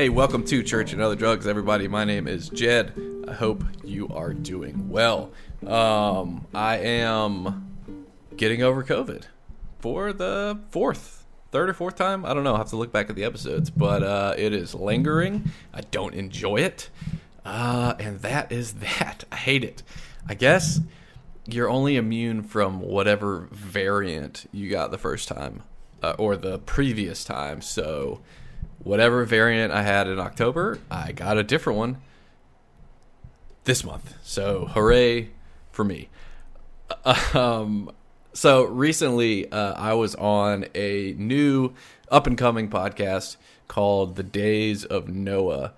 Hey, welcome to Church and Other Drugs, everybody. My name is Jed. I hope you are doing well. Um, I am getting over COVID for the fourth, third or fourth time. I don't know. I have to look back at the episodes, but uh, it is lingering. I don't enjoy it. Uh, and that is that. I hate it. I guess you're only immune from whatever variant you got the first time uh, or the previous time. So, whatever variant I had in October, I got a different one this month. So, hooray for me. Um, so, recently uh, I was on a new up and coming podcast called The Days of Noah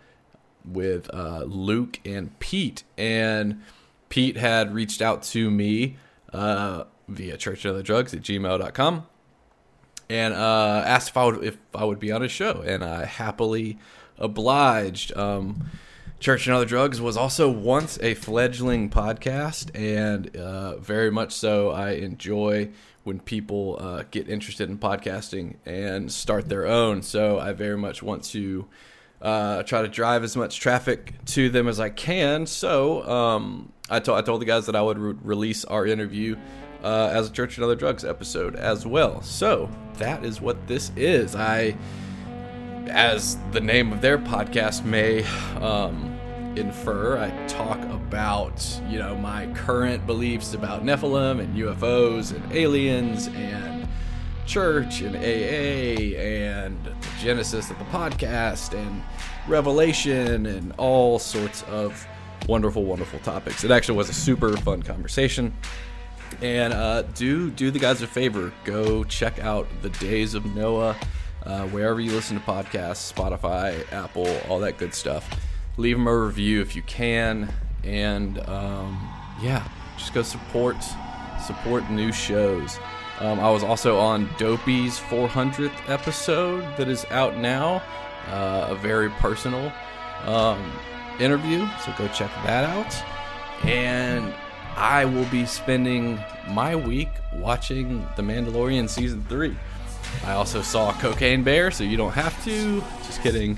with uh, Luke and Pete. And Pete had reached out to me uh, via church and other drugs at gmail.com and uh, asked if I would if I would be on his show, and I happily obliged. Um, Church and Other Drugs was also once a fledgling podcast, and uh, very much so. I enjoy when people uh, get interested in podcasting and start their own. So I very much want to uh, try to drive as much traffic to them as I can. So um, I, to- I told the guys that I would re- release our interview uh, as a Church and Other Drugs episode as well. So that is what this is. I, as the name of their podcast may um, infer, I talk about you know my current beliefs about Nephilim and UFOs and aliens and church and AA and the genesis of the podcast and revelation and all sorts of wonderful, wonderful topics. It actually was a super fun conversation. And uh, do do the guys a favor. Go check out the Days of Noah, uh, wherever you listen to podcasts, Spotify, Apple, all that good stuff. Leave them a review if you can, and um, yeah, just go support support new shows. Um, I was also on Dopey's 400th episode that is out now, uh, a very personal um, interview. So go check that out. And I will be spending my week watching The Mandalorian season three. I also saw Cocaine Bear, so you don't have to. Just kidding.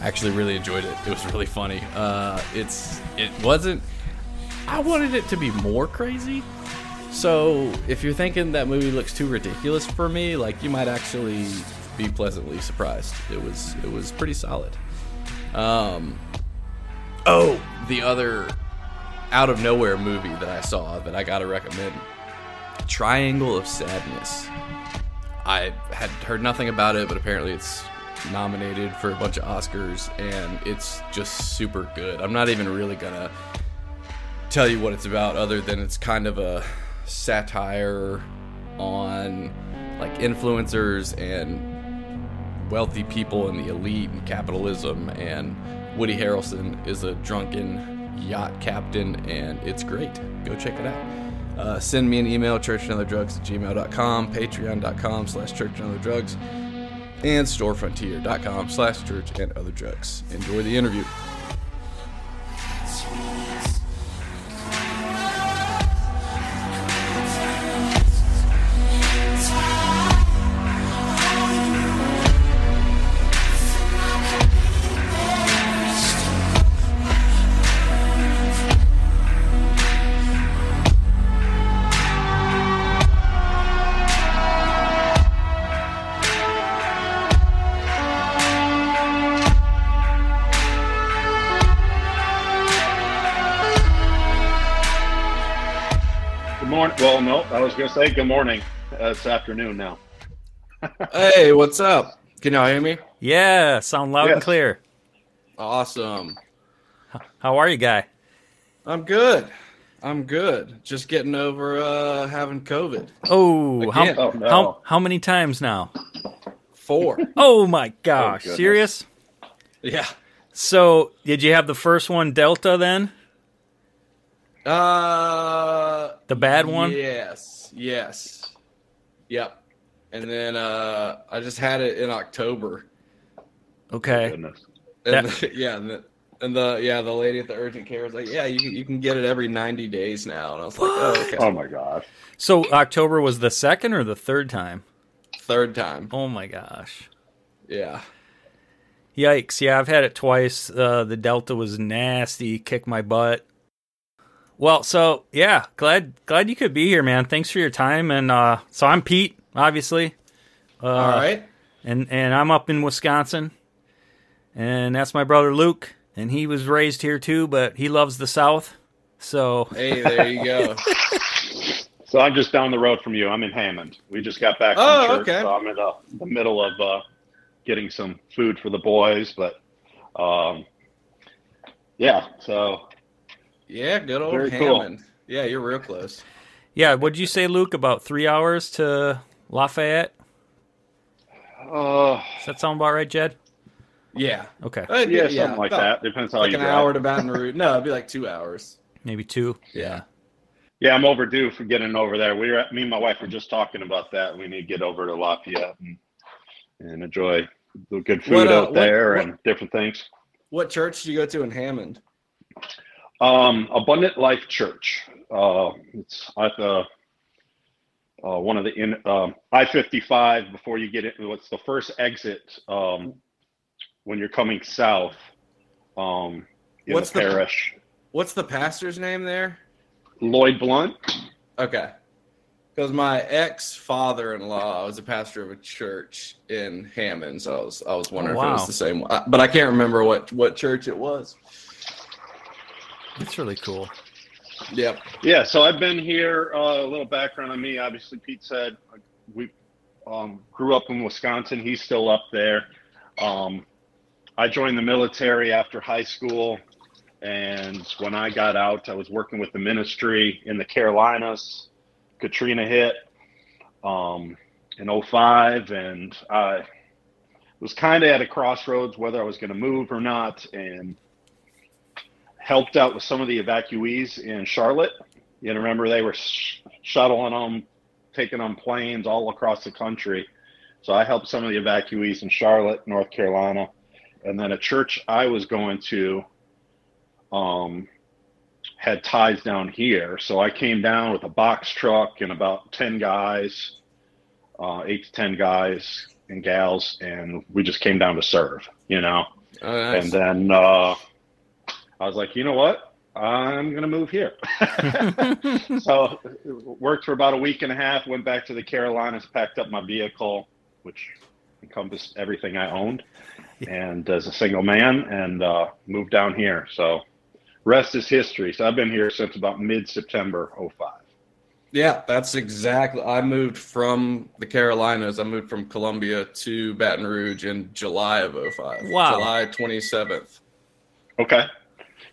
I actually really enjoyed it. It was really funny. Uh, it's it wasn't. I wanted it to be more crazy. So if you're thinking that movie looks too ridiculous for me, like you might actually be pleasantly surprised. It was it was pretty solid. Um, oh, the other out of nowhere movie that I saw that I gotta recommend Triangle of Sadness. I had heard nothing about it, but apparently it's nominated for a bunch of Oscars and it's just super good. I'm not even really gonna tell you what it's about other than it's kind of a satire on like influencers and wealthy people and the elite and capitalism and Woody Harrelson is a drunken yacht captain and it's great. Go check it out. Uh, send me an email churchandotherdrugs at gmail.com patreon.com slash churchandotherdrugs and storefrontier.com slash church and other drugs enjoy the interview was going to say good morning. Uh, it's afternoon now. hey what's up can y'all hear me Yeah, sound loud and clear. awesome How are you, guy? I'm good. I'm good. Just getting over uh, having COVID. Oh, how, Oh, no. how how many times now? Four. Oh my gosh, goodness. serious? yeah. So, did you have the first one Delta then? Uh, The bad one? Yes. Yes. Yep. And then uh, I just had it in October. Okay. And That- the- yeah. And the, and the yeah the lady at the urgent care was like, yeah, you can, you can get it every 90 days now. And I was like, oh, okay. Oh my gosh. So, October was the second or the third time? Third time. Oh my gosh. Yeah. Yikes! Yeah, I've had it twice. Uh, the Delta was nasty, kicked my butt. Well, so yeah, glad glad you could be here, man. Thanks for your time. And uh, so I'm Pete, obviously. Uh, All right. and and I'm up in Wisconsin, and that's my brother Luke, and he was raised here too, but he loves the South. So Hey, there you go. So I'm just down the road from you. I'm in Hammond. We just got back from Oh, church, okay. so I'm in the, the middle of uh, getting some food for the boys. But um, yeah, so yeah, good old Very cool. Hammond. Yeah, you're real close. yeah, what'd you say, Luke? About three hours to Lafayette? uh, Does that sound about right, Jed? Yeah. Okay, Uh, yeah, something like about that. Depends how Like you an drive. hour to Baton Rouge. No, it'd be like two hours. maybe two. Yeah. Yeah, I'm overdue for getting over there. We were, me and my wife were just talking about that. We need to get over to Lafayette and, and enjoy the good food What, uh, out there what- and different things. What church do you go to in Hammond? Um, Abundant Life Church. Uh, it's at the uh, one of the in um, I-55 before you get it. What's the first exit um, when you're coming south? Um, in What's the the- parish? What's the pastor's name there? Lloyd Blunt. Okay. Because my ex father in law was a pastor of a church in Hammond, so I was I was wondering Oh, if it was the same one, but I can't remember what what church it was. That's really cool. Yep. Yeah, so I've been here. Uh, a little background on me. Obviously, Pete said we um, grew up in Wisconsin. He's still up there. Um, I joined the military after high school, and when I got out, I was working with the ministry in the Carolinas. Katrina hit um, in 05, and I was kind of at a crossroads whether I was going to move or not, and helped out with some of the evacuees in Charlotte. You remember they were sh- shuttling them, taking on planes all across the country. So I helped some of the evacuees in Charlotte, North Carolina, and then a church I was going to um, had ties down here. So I came down with a box truck and about ten guys, uh, eight to ten guys and gals, and we just came down to serve. You know, Oh, nice. and then uh, I was like, you know what? I'm gonna move here. so worked for about a week and a half. Went back to the Carolinas, packed up my vehicle, which encompassed everything I owned, and as a single man, and uh, moved down here. So rest is history. So I've been here since about mid September 05. yeah, that's exactly. I moved from the Carolinas. I moved from Columbia to Baton Rouge in July of 05. Wow. July 27th. Okay.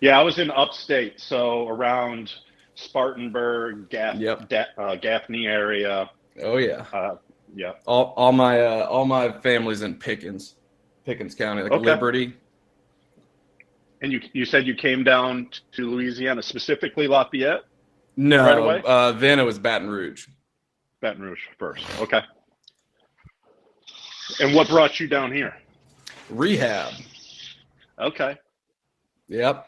Yeah, I was in upstate, so around Spartanburg, Gaff- Yep. Da- uh, Gaffney area. Oh yeah. Uh, yeah. All, all my uh, all my family's in Pickens, Pickens County, like Okay. Liberty. And you you said you came down to Louisiana, specifically Lafayette, No, Right away? uh, then it was Baton Rouge. Baton Rouge first. Okay. And what brought you down here? Rehab. Okay. Yep.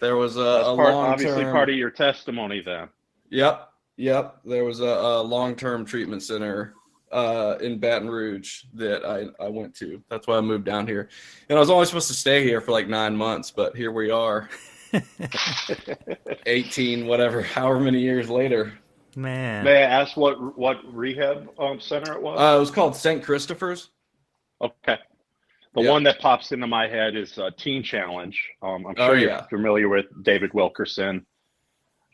There was a, That's a part, long obviously term. part of your testimony then. Yep. Yep. There was a, a long term treatment center uh, in Baton Rouge that I, I went to. That's why I moved down here. And I was only supposed to stay here for like nine months, but here we are. 18, whatever, however many years later. Man. May I ask what what rehab um, center it was? Uh, it was called St. Christopher's. okay. The yeah. one that pops into my head is uh, Teen Challenge. Um, I'm Oh, sure you're familiar with David Wilkerson.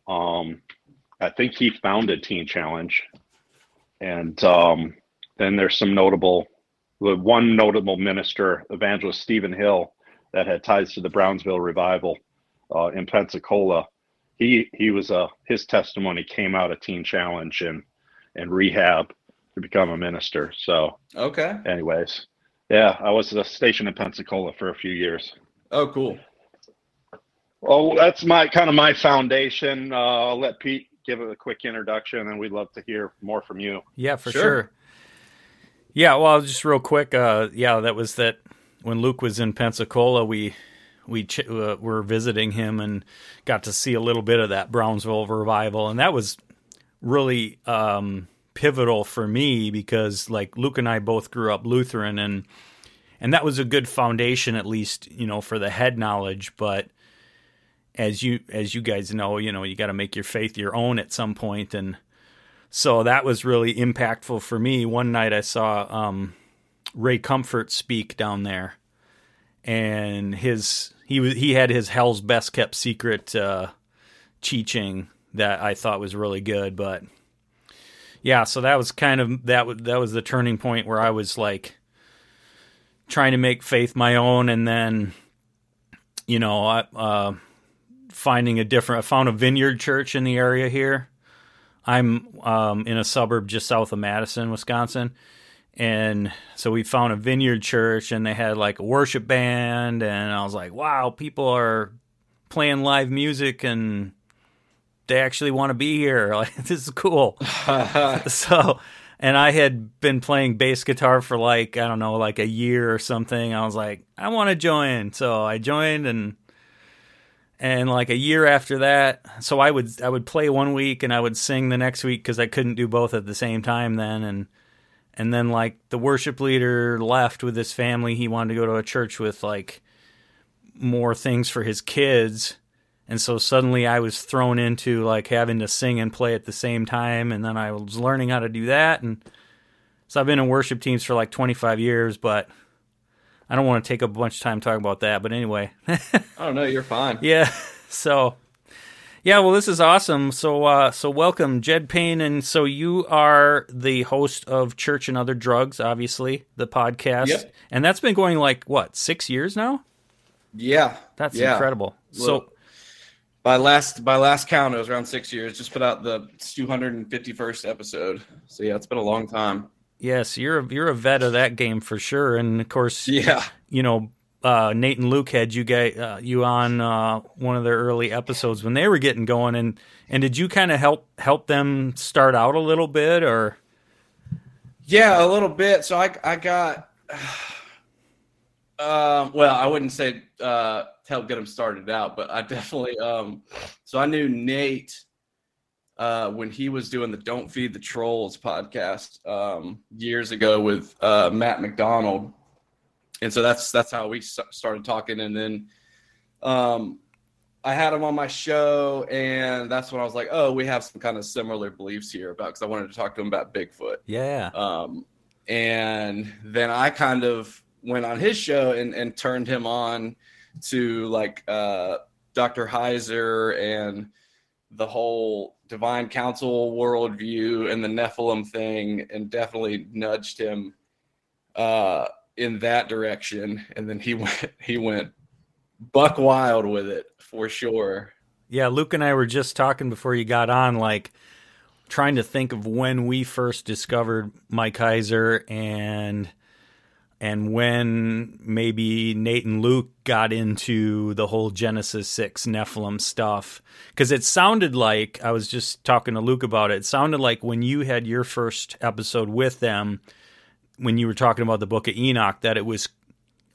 Um, I think he founded Teen Challenge, and um, then there's some notable, the one notable minister, evangelist Stephen Hill, that had ties to the Brownsville revival uh, in Pensacola. He he was a his testimony came out of Teen Challenge and and rehab to become a minister. So, Okay. anyways, yeah, I was stationed in Pensacola for a few years. Oh, cool. Well, that's my kind of my foundation. Uh, I'll let Pete give it a quick introduction, and we'd love to hear more from you. Yeah, for Sure. sure. Yeah, well, just real quick. Uh, yeah, that was that when Luke was in Pensacola, we we ch- uh, were visiting him and got to see a little bit of that Brownsville revival, and that was really um, pivotal for me because like Luke and I both grew up Lutheran, and and that was a good foundation at least you know for the head knowledge. But as you as you guys know you know you got to make your faith your own at some point and so that was really impactful for me. One night i saw um, ray comfort speak down there and his he was he had his hell's best kept secret uh teaching that i thought was really good but yeah so that was kind of that was that was the turning point where i was like trying to make faith my own and then you know I, uh, finding a different i found a vineyard church in the area here. I'm um, in a suburb just south of madison wisconsin. And so we found a vineyard church and they had like a worship band and i was like wow people are playing live music and they actually want to be here. Like this is cool. So and I had been playing bass guitar for like I don't know, like a year or something. I was like, I want to join, so I joined, and and like a year after that, so I would I would play one week and I would sing the next week because I couldn't do both at the same time then, and and then like the worship leader left with his family. He wanted to go to a church with like more things for his kids and so suddenly I was thrown into like having to sing and play at the same time, and then I was learning how to do that. And so I've been in worship teams for like 25 years, but I don't want to take up a bunch of time talking about that. But anyway, oh no, you're fine. Yeah. So yeah, well, this is awesome. So uh, so welcome, Jed Payne, and so you are the host of Church and Other Drugs, obviously the podcast, Yep. and that's been going like what six years now. Yeah, That's yeah. incredible. So by last by last count, it was around six years. Just put out the 251st episode. So yeah, it's been a long time. yes, you're a, you're a vet of that game for sure, and of course, Yeah, you know, uh, Nate and Luke had you guys uh, you on uh, one of their early episodes when they were getting going, and and did you kind of help help them start out a little bit, or yeah, a little bit. So I I got. Um, well, I wouldn't say uh, to help get them started out, but I definitely. Um, so I knew Nate uh, when he was doing the "Don't Feed the Trolls" podcast um, years ago with uh, Matt McDonald, and so that's that's how we started talking. And then um, I had him on my show, and that's when I was like, "Oh, we have some kind of similar beliefs here." About because I wanted to talk to him about Bigfoot. yeah, Um, and then I kind of went on his show and, and turned him on to like uh, Dr. Heiser and the whole divine council worldview and the Nephilim thing, and definitely nudged him uh, in that direction. And then he went he went buck wild with it for sure. yeah. Luke and I were just talking before you got on, like trying to think of when we first discovered Mike Heiser and and when maybe Nate and Luke got into the whole Genesis 6 Nephilim stuff. Because it sounded like, I was just talking to Luke about it, it sounded like when you had your first episode with them, when you were talking about the book of Enoch, that it was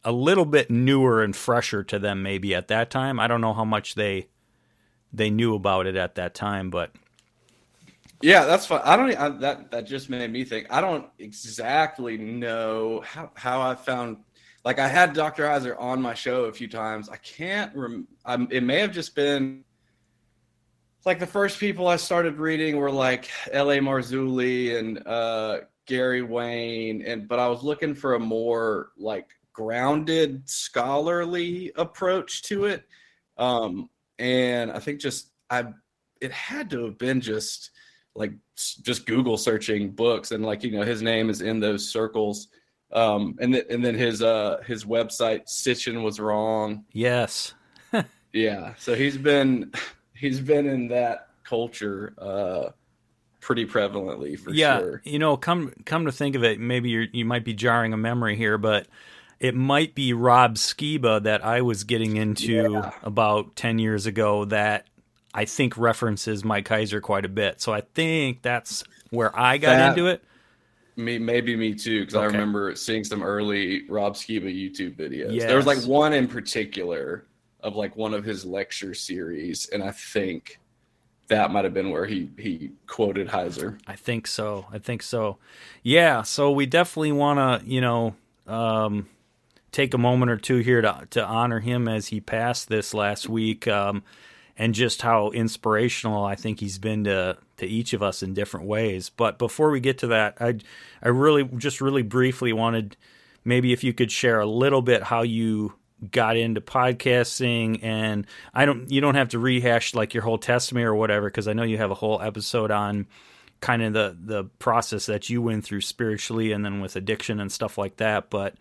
a little bit newer and fresher to them maybe at that time. I don't know how much they they knew about it at that time, but Yeah, that's fine. I don't. I, that that just made me think. I don't exactly know how how I found. Like I had Dr. Heiser on my show a few times. I can't. Rem, I'm, it may have just been like the first people I started reading were like L.A. Marzulli and uh, Gary Wayne, and but I was looking for a more like grounded scholarly approach to it. Um, and I think just I it had to have been just like just Google searching books and like you know his name is in those circles. Um, and then and then his uh his website Sitchin was wrong. yes. Yeah, so he's been he's been in that culture uh pretty prevalently for yeah, sure. you know, come come to think of it, maybe you you might be jarring a memory here, but it might be Rob Skiba that I was getting into Yeah. about ten years ago that I think references Mike Heiser quite a bit. So I think that's where I got That- into it. Me, maybe me too, because I remember seeing some early Rob Skiba YouTube videos. There was like one in particular of like one of his lecture series, and I think that might have been where he he quoted Heiser. I think so. I think so. Yeah. So we definitely want to, you know, um, take a moment or two here to to honor him as he passed this last week, um, and just how inspirational I think he's been to to each of us in different ways. But before we get to that, I I really just really briefly wanted maybe if you could share a little bit how you got into podcasting and I don't you don't have to rehash like your whole testimony or whatever because I know you have a whole episode on kind of the the process that you went through spiritually and then with addiction and stuff like that but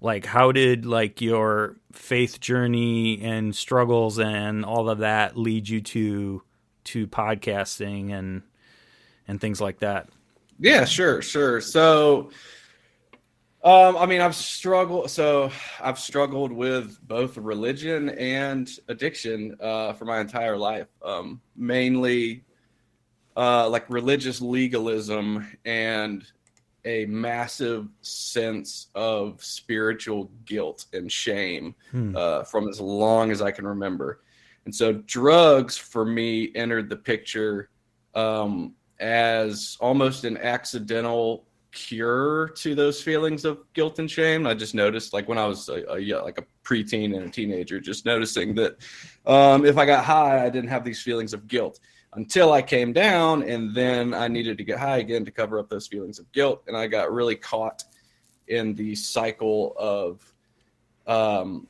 like how did like your faith journey and struggles and all of that lead you to to podcasting and and things like that? Yeah sure sure. So um i mean i've struggled so i've struggled with both religion and addiction uh for my entire life. Um mainly uh like religious legalism and a massive sense of spiritual guilt and shame hmm. uh, from as long as I can remember. And so, drugs for me entered the picture um, as almost an accidental cure to those feelings of guilt and shame. I just noticed, like when I was a, a yeah, like a preteen and a teenager, just noticing that um, if I got high, I didn't have these feelings of guilt until I came down, and then I needed to get high again to cover up those feelings of guilt, and I got really caught in the cycle of um,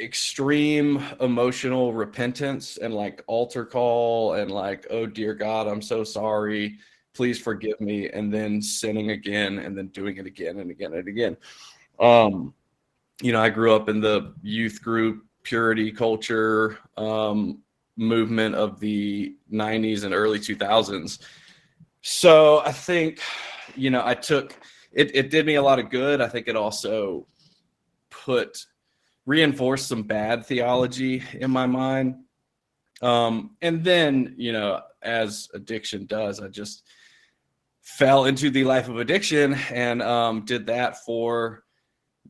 extreme emotional repentance and like altar call and like, oh dear God, I'm so sorry, please forgive me, and then sinning again, and then doing it again and again and again. Um, you know, I grew up in the youth group purity culture. Um, movement of the 90s and early 2000s. So I think, you know, I took it, it did me a lot of good. I think it also put reinforced some bad theology in my mind. Um, and then, you know, as addiction does, I just fell into the life of addiction and um, did that for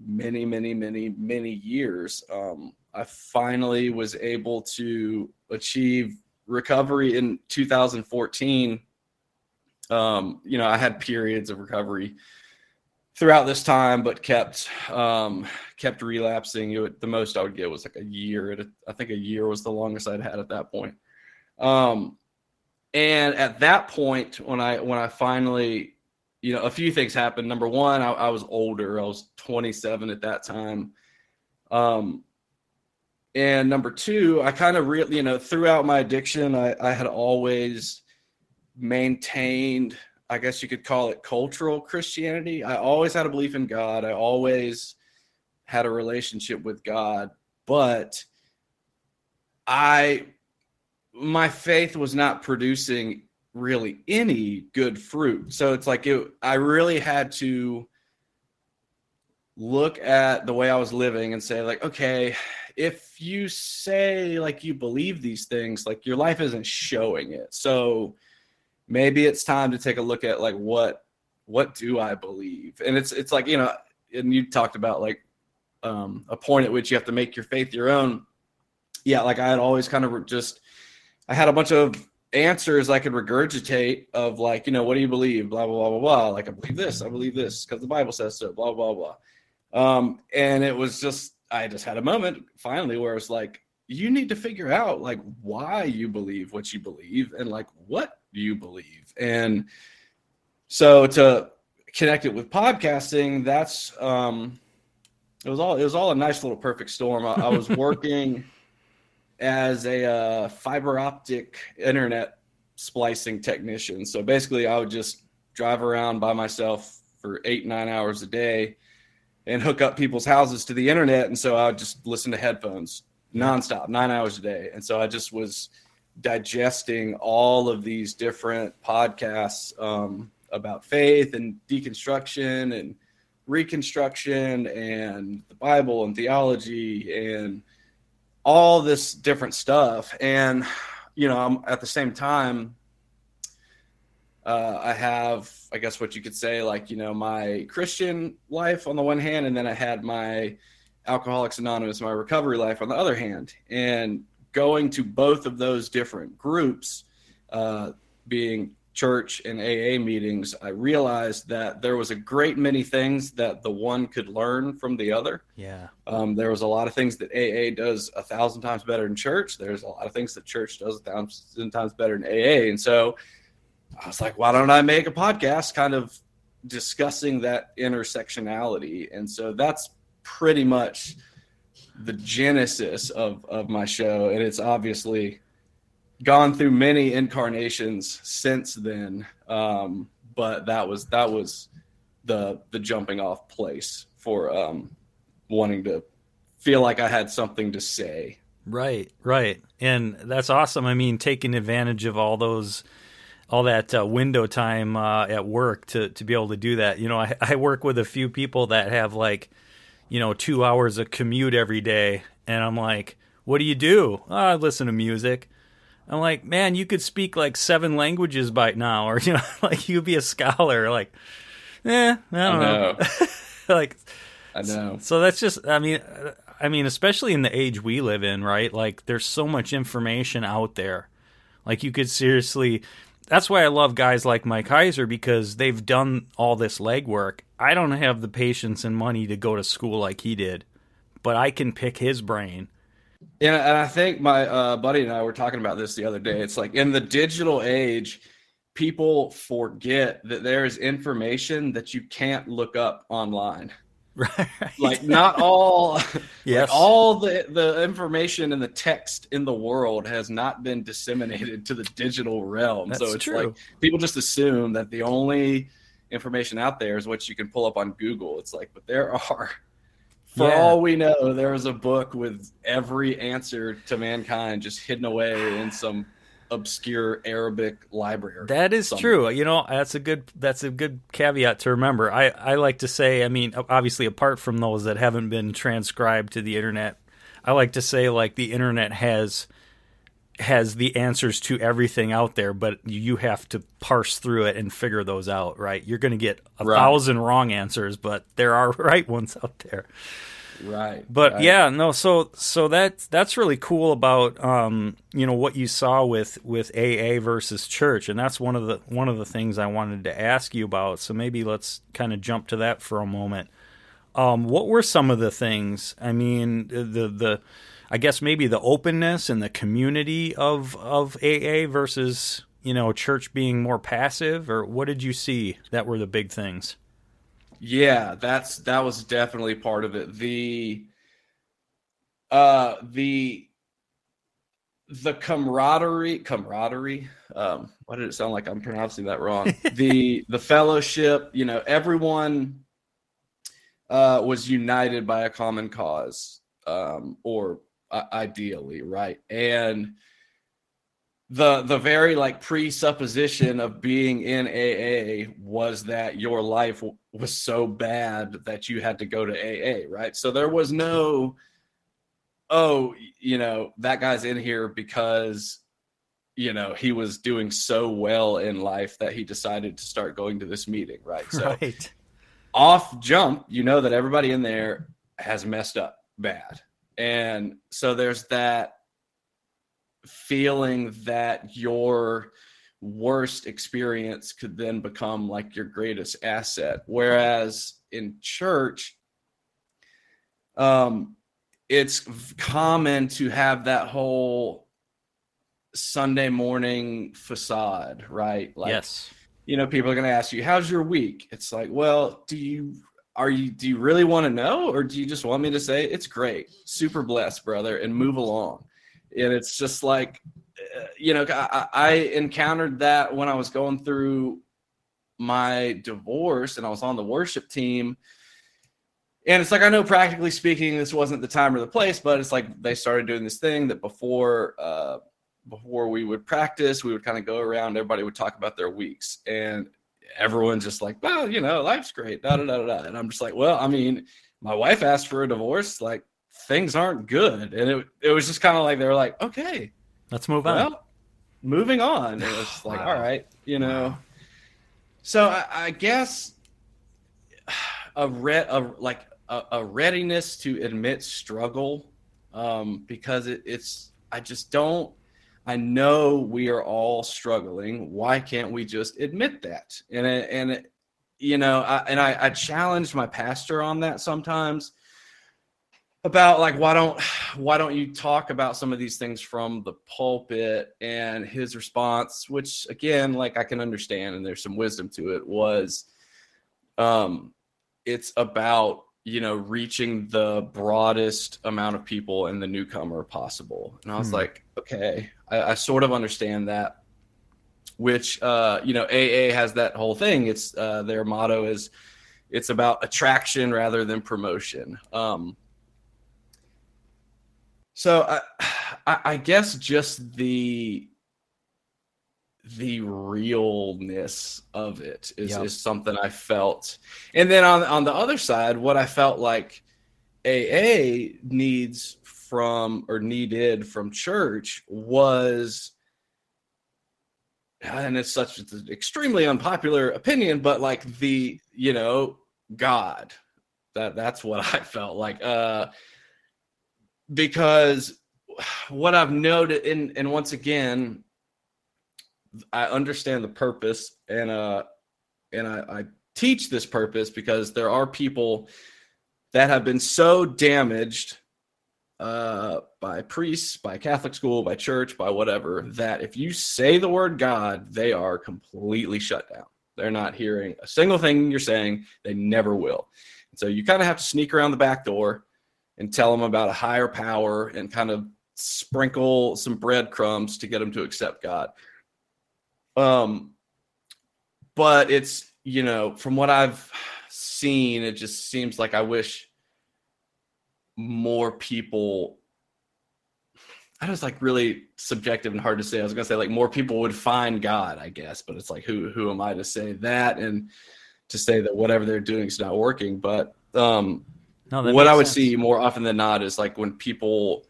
many, many, many, many years. Um, I finally was able to achieve recovery in 2014. Um, you know, I had periods of recovery throughout this time, but kept um, kept relapsing. It, the most I would get was like a year. I think a year was the longest I'd had at that point. Um, and at that point, when I when I finally, you know, a few things happened. Number one, I, I was older. I was 27 at that time. Um, and number two, I kind of really, you know, throughout my addiction, I, I had always maintained, I guess you could call it cultural Christianity. I always had a belief in God. I always had a relationship with God, but I, my faith was not producing really any good fruit. So it's like it, I really had to look at the way I was living and say, like, okay, if you say like you believe these things, like your life isn't showing it. So maybe it's time to take a look at like what what do I believe? And it's it's like, you know, and you talked about like um, a point at which you have to make your faith your own. Yeah, like I had always kind of just I had a bunch of answers I could regurgitate of like, you know, what do you believe? Blah blah blah blah blah. Like I believe this, I believe this because the Bible says so. Blah blah blah. Um, and it was just I just had a moment finally where it's like, you need to figure out like why you believe what you believe and like what you believe. And so to connect it with podcasting, that's um it was all it was all a nice little perfect storm. I, I was working as a uh, fiber optic internet splicing technician. So basically, I would just drive around by myself for eight nine hours a day and hook up people's houses to the internet. And so I would just listen to headphones nonstop, nine hours a day. And so I just was digesting all of these different podcasts um, about faith and deconstruction and reconstruction and the Bible and theology and all this different stuff. And, you know, I'm at the same time, uh, I have, I guess, what you could say, like you know, my Christian life on the one hand, and then I had my Alcoholics Anonymous, my recovery life on the other hand, and going to both of those different groups, uh, being church and AA meetings, I realized that there was a great many things that the one could learn from the other. Yeah. Um, there was a lot of things that AA does a thousand times better in church. There's a lot of things that church does a thousand times better in AA. And so I was like, why don't I make a podcast kind of discussing that intersectionality? And so that's pretty much the genesis of, of my show. And it's obviously gone through many incarnations since then. Um, but that was that was the the jumping off place for um, wanting to feel like I had something to say. Right, right, and that's awesome. I mean, taking advantage of all those, all that uh, window time uh, at work to to be able to do that. You know, I, I work with a few people that have like, you know, two hours of commute every day, and I'm like, what do you do? Oh, I listen to music. I'm like, man, you could speak like seven languages by now, or you know, like you'd be a scholar. Like, eh, I don't I know. know. like, I know. so that's just, I mean, uh, I mean, especially in the age we live in, right? Like, there's so much information out there. Like, you could seriously. That's why I love guys like Mike Heiser because they've done all this legwork. I don't have the patience and money to go to school like he did, but I can pick his brain. Yeah, and I think my uh, buddy and I were talking about this the other day. It's like in the digital age, people forget that there is information that you can't look up online. Right. Like not all, Yes. like all the the information and the text in the world has not been disseminated to the digital realm. so it's true. like people just assume that the only information out there is what you can pull up on Google. It's like, but there are. For Yeah. all we know, there is a book with every answer to mankind just hidden away in some obscure Arabic library. That is somewhere. true. You know, that's a good that's a good caveat to remember. I I like to say, I mean, obviously apart from those that haven't been transcribed to the internet, I like to say like the internet has has the answers to everything out there, but you have to parse through it and figure those out, right? You're going to get a Right. thousand wrong answers, but there are right ones out there. Right. But right. yeah, no, so so that that's really cool about um, you know what you saw with with AA versus church, and that's one of the one of the things I wanted to ask you about. So maybe let's kind of jump to that for a moment. Um, what were some of the things? I mean, the the I guess maybe the openness and the community of of AA versus you know church being more passive, or what did you see that were the big things? Yeah, that's that was definitely part of it. The uh the the camaraderie camaraderie um why did it sound like I'm pronouncing that wrong? the the fellowship, you know, everyone uh was united by a common cause um or uh, ideally, right? And the the very like presupposition of being in AA was that your life w- was so bad that you had to go to AA, right? So there was no oh, you know, that guy's in here because you know, he was doing so well in life that he decided to start going to this meeting, right? So right. off jump, you know that everybody in there has messed up bad. And so there's that feeling that your worst experience could then become like your greatest asset. Whereas in church, um, it's common to have that whole Sunday morning facade, right? Like, yes. you know people are going to ask you how's your week it's like well do you are you do you really want to know or do you just want me to say it's great super blessed brother and move along and it's just like uh, you know I, I encountered that when i was going through my divorce and i was on the worship team and it's like i know practically speaking this wasn't the time or the place but it's like they started doing this thing that before uh before we would practice, we would kind of go around, everybody would talk about their weeks. And everyone's just like, well, you know, life's great. Da, da, da, da, da. And I'm just like, well, I mean, my wife asked for a divorce. Like, things aren't good. And it, it was just kind of like, they were like, okay, Let's move on. moving on. It was like, Wow. all right, you know. So I, I guess a re- a, like a, a readiness to admit struggle, um, because it, it's I just don't I know we are all struggling. Why can't we just admit that? And it, and it, you know, I, and I, I challenged my pastor on that sometimes about like why don't why don't you talk about some of these things from the pulpit? And his response which again like i can understand and there's some wisdom to it was um it's about you know reaching the broadest amount of people and the newcomer possible. And i was hmm. like okay I, I, sort of understand that which uh you know aa has that whole thing. It's uh their motto is it's about attraction rather than promotion. Um so I, I, I guess just the the realness of it is, yep. is something I felt. And then on on the other side, what I felt like AA needs from or needed from church was and it's such an extremely unpopular opinion, but like the, you know, God. That that's what I felt like. Uh because what I've noted, and and once again, I understand the purpose, and uh, and I, I teach this purpose because there are people that have been so damaged uh, by priests, by Catholic school, by church, by whatever, that if you say the word God, they are completely shut down. They're not hearing a single thing you're saying. They never will. So you kind of have to sneak around the back door and tell them about a higher power and kind of sprinkle some breadcrumbs to get them to accept God. Um, but it's you know from what I've seen, it just seems like I wish more people. I was like really subjective and hard to say. I was gonna say like more people would find God, I guess, but it's like who who am I to say that and to say that whatever they're doing is not working. But um, no, what I would sense. see more often than not is like when people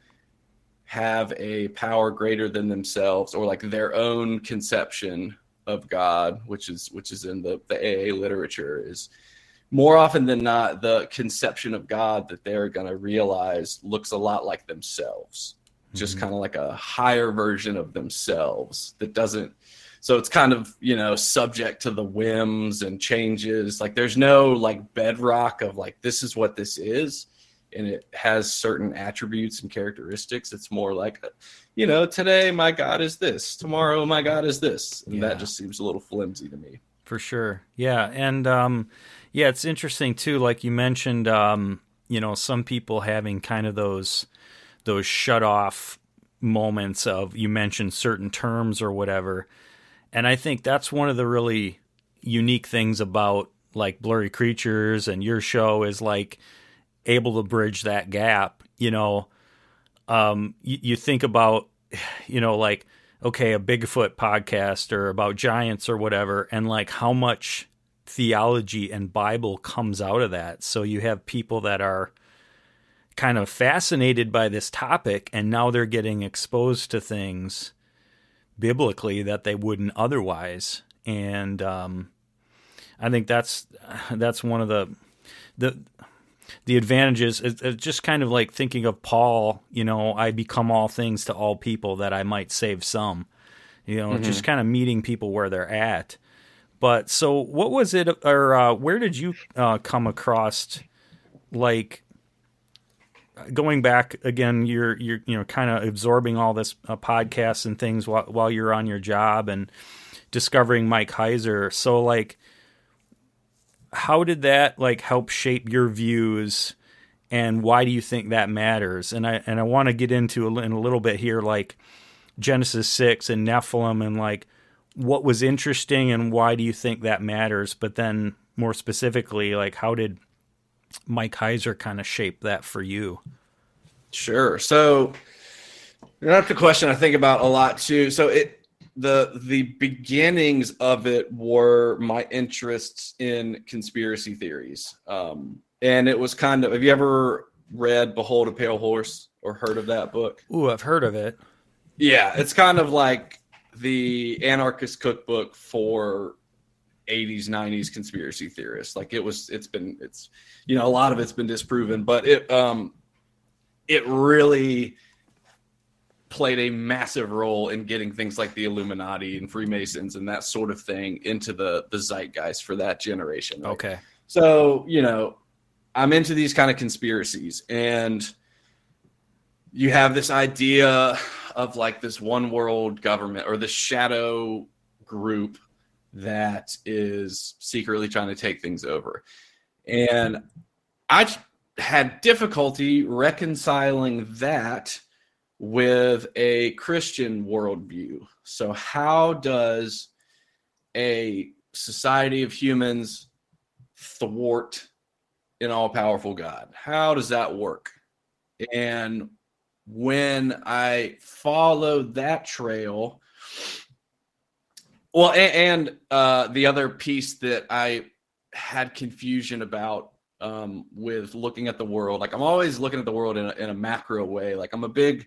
have a power greater than themselves or like their own conception of God, which is which is in the, the AA literature, is more often than not the conception of God that they're gonna realize looks a lot like themselves. Mm-hmm. Just kind of like a higher version of themselves that doesn't so it's kind of you know subject to the whims and changes. Like there's no like bedrock of like this is what this is. And it has certain attributes and characteristics. It's more like you know today my god is this. Tomorrow my god is this. And yeah. that just seems a little flimsy to me. For sure. Yeah. And um yeah it's interesting too like you mentioned um you know some people having kind of those those shut off moments of you mentioned certain terms or whatever and I think that's one of the really unique things about like Blurry Creatures and your show is like able to bridge that gap. You know, um, you, you think about, you know, like, okay, a Bigfoot podcast or about giants or whatever, and like how much theology and Bible comes out of that. So you have people that are kind of fascinated by this topic and now they're getting exposed to things biblically that they wouldn't otherwise. And um, I think that's that's one of the the the advantages. It's just kind of like thinking of Paul. You know, I become all things to all people that I might save some. You know, mm-hmm. just kind of meeting people where they're at. But so, what was it, or uh, where did you uh, come across, like going back again, you're you're you know kind of absorbing all this uh, podcasts and things while while you're on your job and discovering Mike Heiser. So like, how did that like help shape your views? And why do you think that matters? And I and I want to get into a, in a little bit here, like Genesis six and Nephilim, and like what was interesting and why do you think that matters? But then more specifically, like how did Mike Heiser kind of shaped that for you? Sure. So that's a question I think about a lot too. So it the the beginnings of it were my interests in conspiracy theories. Um, and it was kind of have you ever read Behold a Pale Horse or heard of that book? Ooh, I've heard of it. Yeah, it's kind of like the anarchist cookbook for 80s 90s conspiracy theorists like it was it's been it's you know a lot of it's been disproven but it um it really played a massive role in getting things like the Illuminati and Freemasons and that sort of thing into the the zeitgeist for that generation. right? Okay. So, you know, I'm into these kind of conspiracies and you have this idea of like this one world government or this shadow group that is secretly trying to take things over. And I had difficulty reconciling that with a Christian worldview. So, how does a society of humans thwart an all powerful God? How does that work? And when I followed that trail, well, and, and uh, the other piece that I had confusion about um, with looking at the world, like I'm always looking at the world in a, in a macro way. Like I'm a big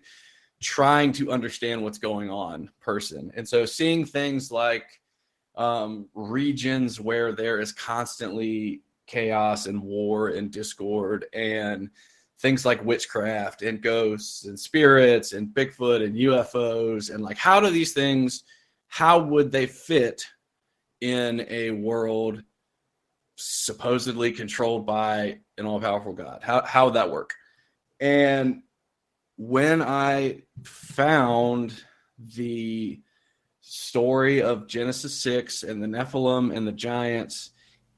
trying to understand what's going on person. And so seeing things like um, regions where there is constantly chaos and war and discord and things like witchcraft and ghosts and spirits and Bigfoot and UFOs and like how do these things how would they fit in a world supposedly controlled by an all-powerful god? How how would that work? And when i found the story of genesis 6 and the nephilim and the giants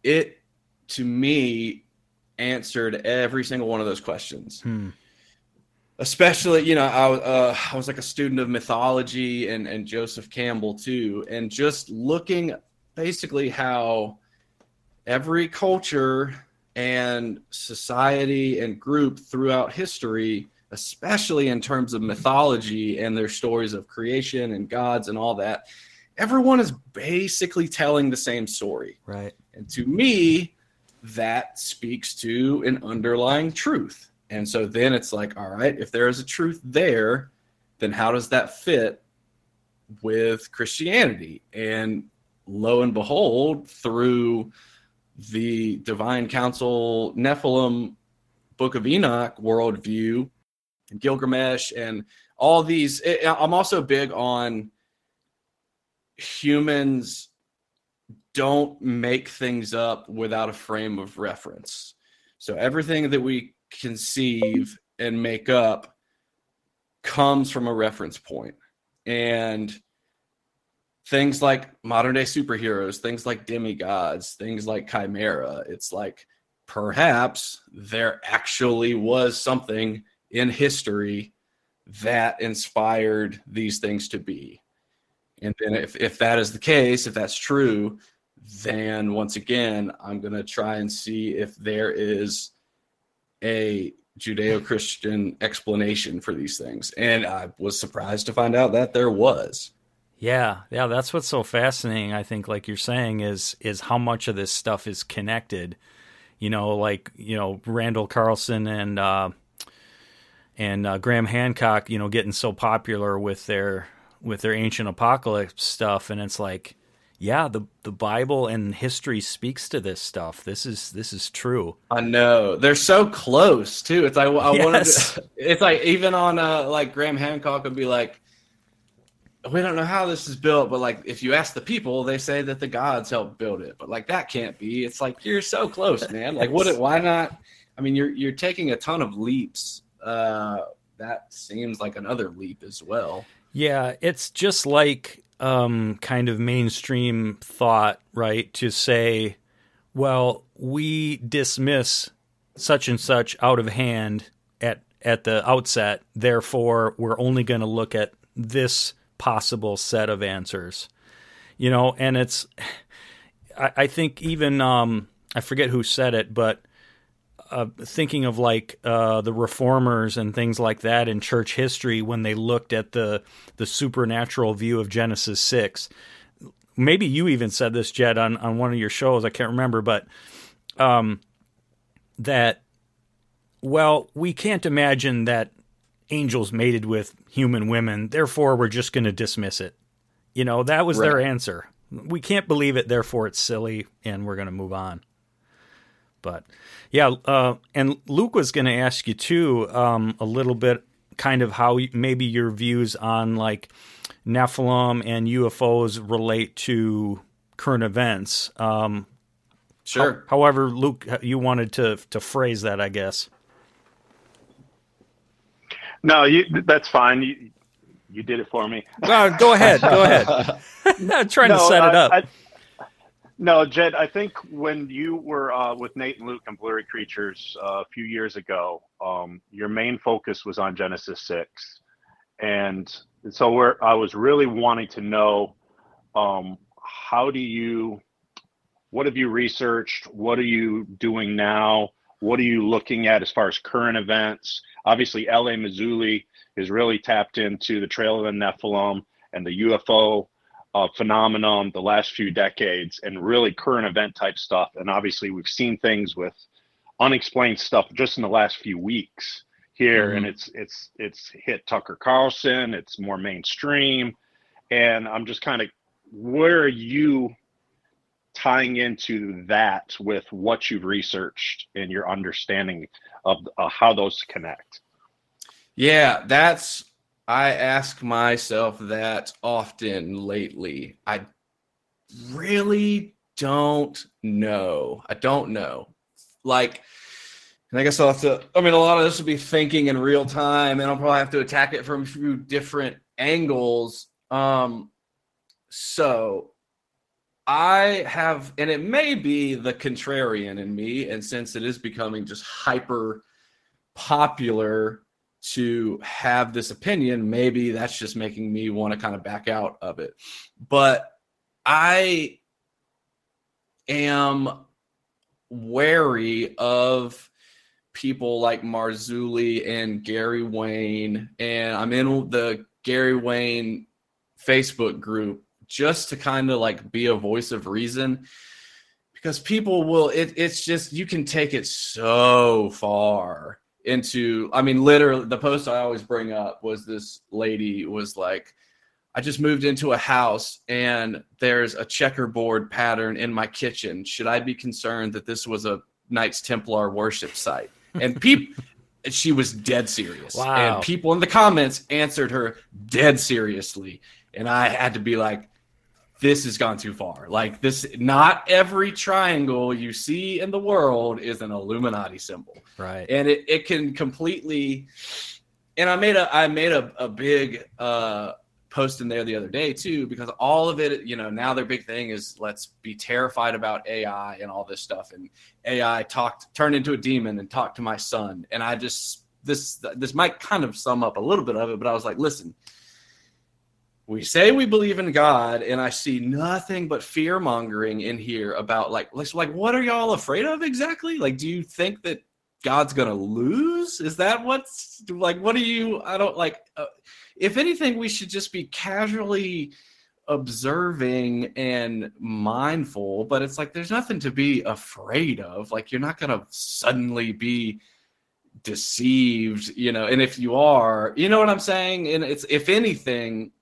it to me answered every single one of those questions. Hmm. Especially you know I, uh, I was like a student of mythology and, and joseph campbell too and just looking basically how every culture and society and group throughout history especially in terms of mythology and their stories of creation and gods and all that everyone is basically telling the same story Right. and to me, that speaks to an underlying truth. And so then it's like, all right, if there is a truth there, then how does that fit with Christianity? And lo and behold, through the Divine Council Nephilim Book of Enoch worldview, and Gilgamesh, and all these, I'm also big on humans don't make things up without a frame of reference. So everything that we conceive and make up comes from a reference point. And things like modern day superheroes, things like demigods, things like chimera, it's like perhaps there actually was something in history that inspired these things to be. And then if, if that is the case, if that's true, then once again, I'm going to try and see if there is a Judeo Christian explanation for these things. And I was surprised to find out that there was. Yeah, yeah, that's what's so fascinating. I think, like you're saying, is is how much of this stuff is connected. You know, like you know Randall Carlson and uh, and uh, Graham Hancock. You know, getting so popular with their with their ancient apocalypse stuff, and it's like, yeah, the the Bible and history speaks to this stuff. This is this is true. I know they're so close too. It's like I Yes. wanted. To, it's like even on uh, like Graham Hancock would be like, we don't know how this is built, but like if you ask the people, they say that the gods helped build it. But like that can't be. It's like you're so close, man. Like what? Why not? I mean, you're you're taking a ton of leaps. Uh, that seems like another leap as well. Yeah, it's just like um, kind of mainstream thought, right? To say, well, we dismiss such and such out of hand at at the outset. Therefore, we're only going to look at this possible set of answers. You know, and it's. I, I think even um, I forget who said it, but uh, thinking of like uh, the reformers and things like that in church history when they looked at the the supernatural view of Genesis six. Maybe you even said this, Jed, on on one of your shows. I can't remember, but um, that well, we can't imagine that angels mated with human women. Therefore, we're just going to dismiss it. You know, that was their answer. We can't believe it. Therefore, it's silly, and we're going to move on. But yeah, uh, and Luke was going to ask you too um, a little bit kind of how maybe your views on like Nephilim and UFOs relate to current events. Um, Sure. how- however, Luke, you wanted to to phrase that, I guess. No, you, that's fine. You, you did it for me. Go ahead. Go ahead. I'm trying to set it up. I- no, Jed, I think when you were uh, with Nate and Luke and Blurry Creatures uh, a few years ago, um, your main focus was on Genesis 6. And so I was really wanting to know um, how do you, what have you researched? What are you doing now? What are you looking at as far as current events? Obviously, L.A. Marzulli is really tapped into the Trail of the Nephilim and the UFO uh, phenomenon the last few decades and really current event type stuff. And obviously, we've seen things with unexplained stuff just in the last few weeks here, and it's it's it's hit Tucker Carlson. It's more mainstream, and I'm just kind of where are you tying into that with what you've researched and your understanding of uh, how those connect? Yeah, that's I ask myself that often lately. I really don't know. I don't know. Like and I guess I'll have to I mean a lot of this will be thinking in real time and I'll probably have to attack it from a few different angles. Um so I have and it may be the contrarian in me and since it is becoming just hyper popular to have this opinion, maybe that's just making me want to kind of back out of it. But I am wary of people like Marzulli and Gary Wayne, and I'm in the Gary Wayne Facebook group just to kind of like be a voice of reason because people will it, it's just you can take it so far into i mean literally the post i always bring up was this lady was like i just moved into a house and there's a checkerboard pattern in my kitchen. Should i be concerned that this was a knights templar worship site? And people she was dead serious. Wow. and people in the comments answered her dead seriously. And i had to be like this has gone too far. Like this not every triangle you see in the world is an illuminati symbol. Right. and it, it can completely and i made a i made a, a big uh post in there the other day too because all of it you know now their big thing is let's be terrified about ai and all this stuff. And ai talked turned into a demon and talked to my son. And i just this this might kind of sum up a little bit of it but i was like listen we say we believe in God, and I see nothing but fear mongering in here about like, like, what are y'all afraid of exactly? Like, do you think that God's gonna lose? Is that what's like? What do you? I don't like. Uh, if anything, we should just be casually observing and mindful. But it's like there's nothing to be afraid of. Like, you're not gonna suddenly be deceived, you know. And if you are, you know what I'm saying. And it's if anything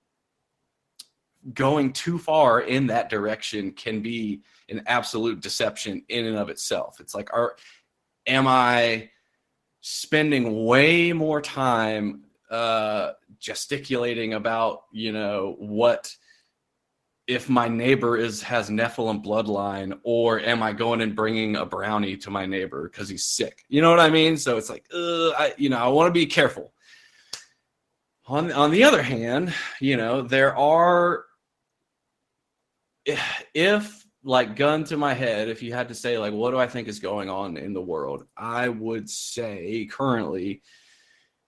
going too far in that direction can be an absolute deception in and of itself. It's like, are am I spending way more time uh, gesticulating about you know what if my neighbor is has Nephilim bloodline, or am I going and bringing a brownie to my neighbor because he's sick? You know what I mean? So it's like, uh, I, you know, I want to be careful. On on the other hand, you know, there are if like gun to my head if you had to say like what do i think is going on in the world i would say currently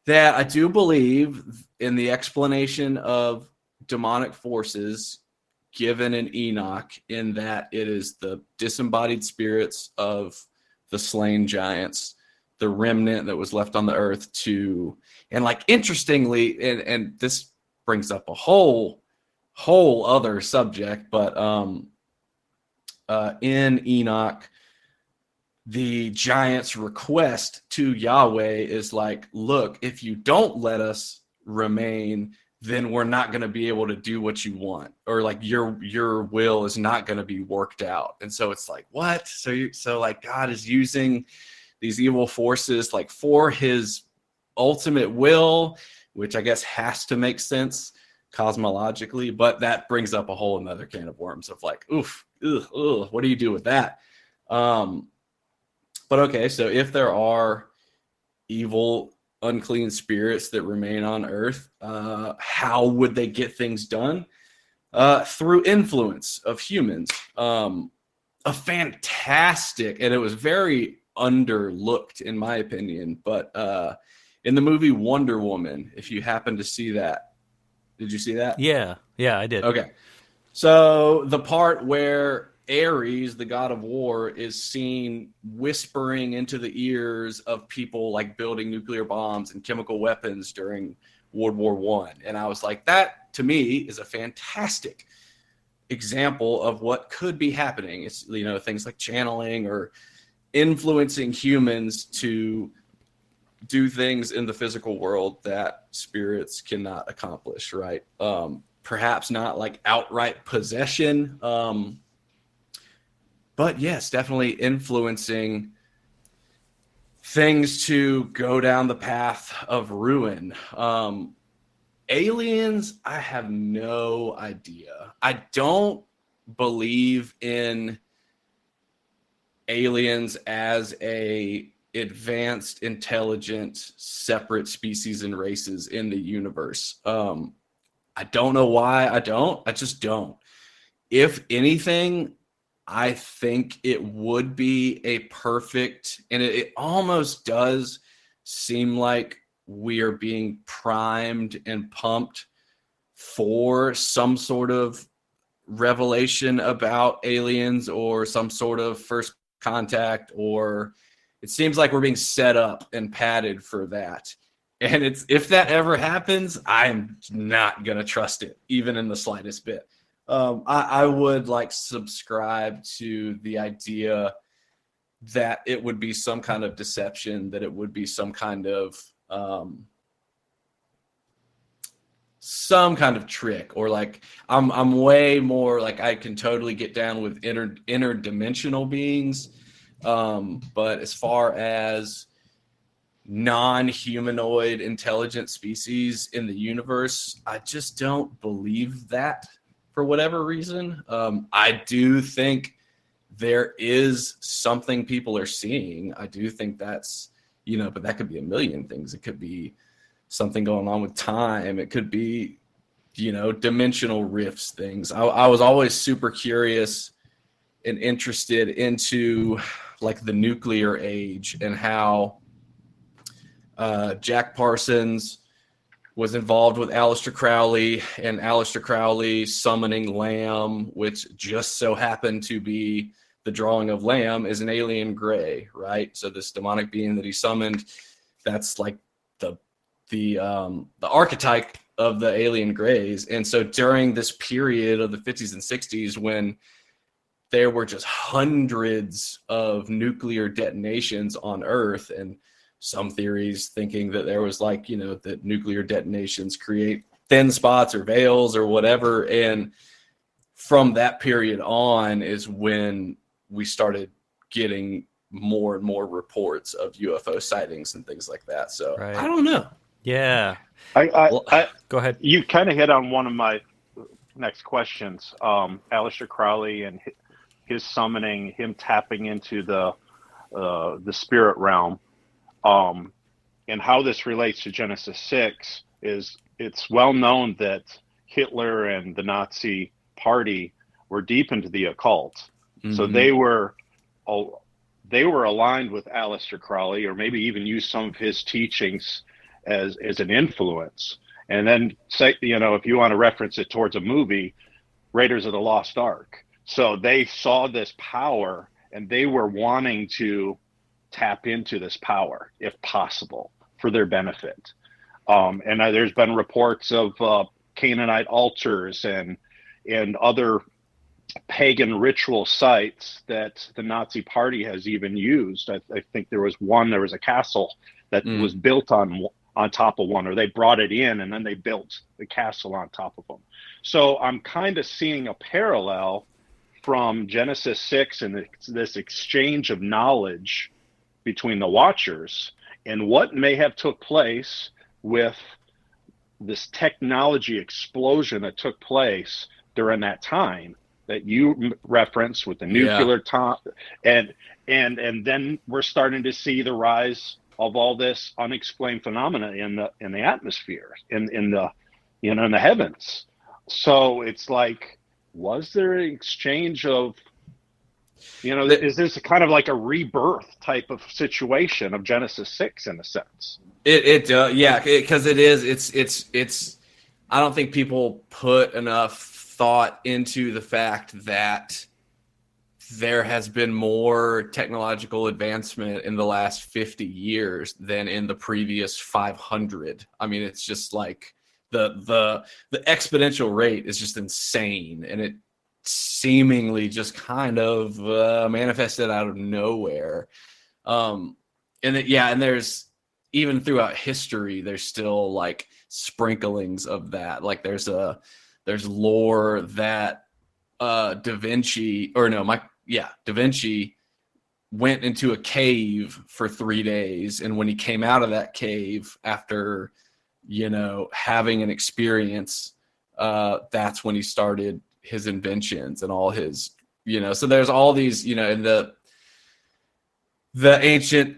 that i do believe in the explanation of demonic forces given in enoch in that it is the disembodied spirits of the slain giants the remnant that was left on the earth to and like interestingly and and this brings up a whole whole other subject, but um, uh, in Enoch, the giant's request to Yahweh is like, look, if you don't let us remain, then we're not going to be able to do what you want, or like your your will is not going to be worked out. And so it's like, what? So you so like God is using these evil forces like for His ultimate will, which I guess has to make sense cosmologically, but that brings up a whole another can of worms of like, oof, ugh, ugh, what do you do with that? Um, but okay, so if there are evil, unclean spirits that remain on Earth, uh, how would they get things done? Uh, through influence of humans. Um, a fantastic, and it was very underlooked in my opinion, but uh, in the movie Wonder Woman, if you happen to see that, did you see that? Yeah, yeah, I did. Okay. So the part where Ares, the god of war, is seen whispering into the ears of people like building nuclear bombs and chemical weapons during World War One, and I was like, that to me is a fantastic example of what could be happening. It's you know things like channeling or influencing humans to do things in the physical world that spirits cannot accomplish, right? Um, perhaps not like outright possession, um, but yes, definitely influencing things to go down the path of ruin. Um, aliens, I have no idea. I don't believe in aliens as a advanced, intelligent, separate species and races in the universe. Um, I don't know why I don't. I just don't. If anything, I think it would be a perfect, and it, it almost does seem like we are being primed and pumped for some sort of revelation about aliens or some sort of first contact or it seems like we're being set up and padded for that. And it's if that ever happens, I'm not gonna trust it, even in the slightest bit. Um, I, I would like subscribe to the idea that it would be some kind of deception, that it would be some kind of um, some kind of trick, or like I'm I'm way more like I can totally get down with inter interdimensional beings um, but as far as non-humanoid intelligent species in the universe, I just don't believe that for whatever reason. Um, I do think there is something people are seeing. I do think that's you know, but that could be a million things. It could be something going on with time. It could be you know dimensional rifts things. I, I was always super curious and interested into like the nuclear age and how uh, Jack Parsons was involved with Aleister Crowley and Aleister Crowley summoning Lam, which just so happened to be the drawing of Lam is an alien gray, right? So this demonic being that he summoned, that's like the the um, the archetype of the alien grays. And so during this period of the 50s and 60s when there were just hundreds of nuclear detonations on Earth, and some theories thinking that there was like you know that nuclear detonations create thin spots or veils or whatever, and from that period on is when we started getting more and more reports of UFO sightings and things like that. So right. I don't know. Yeah. I, I, I, go ahead. You kind of hit on one of my next questions. Um, Aleister Crowley and his summoning, him tapping into the uh, the spirit realm, um, and how this relates to Genesis six is it's well known that Hitler and the Nazi Party were deep into the occult, mm-hmm. so they were they were aligned with Aleister Crowley, or maybe even used some of his teachings as as an influence. And then say, you know, if you want to reference it towards a movie, Raiders of the Lost Ark so they saw this power and they were wanting to tap into this power if possible for their benefit. Um, and uh, there's been reports of uh, Canaanite altars and and other pagan ritual sites that the Nazi Party has even used. I, I think there was one. There was a castle that mm. was built on on top of one, or they brought it in and then they built the castle on top of them. So I'm kind of seeing a parallel from Genesis 6 and this exchange of knowledge between the watchers and what may have took place with this technology explosion that took place during that time that you referenced with the nuclear yeah. top and and and then we're starting to see the rise of all this unexplained phenomena in the in the atmosphere in in the you know in the heavens so it's like was there an exchange of you know is this kind of like a rebirth type of situation of genesis 6 in a sense? It it uh, yeah because it, it is it's it's it's i don't think people put enough thought into the fact that there has been more technological advancement in the last 50 years than in the previous 500 i mean it's just like the the the exponential rate is just insane. And it seemingly just kind of uh, manifested out of nowhere. Um and it, yeah and there's even throughout history there's still like sprinklings of that. Like there's a there's lore that uh da vinci or no my yeah da vinci went into a cave for three days. And when he came out of that cave after you know having an experience uh that's when he started his inventions and all his you know so there's all these you know in the the ancient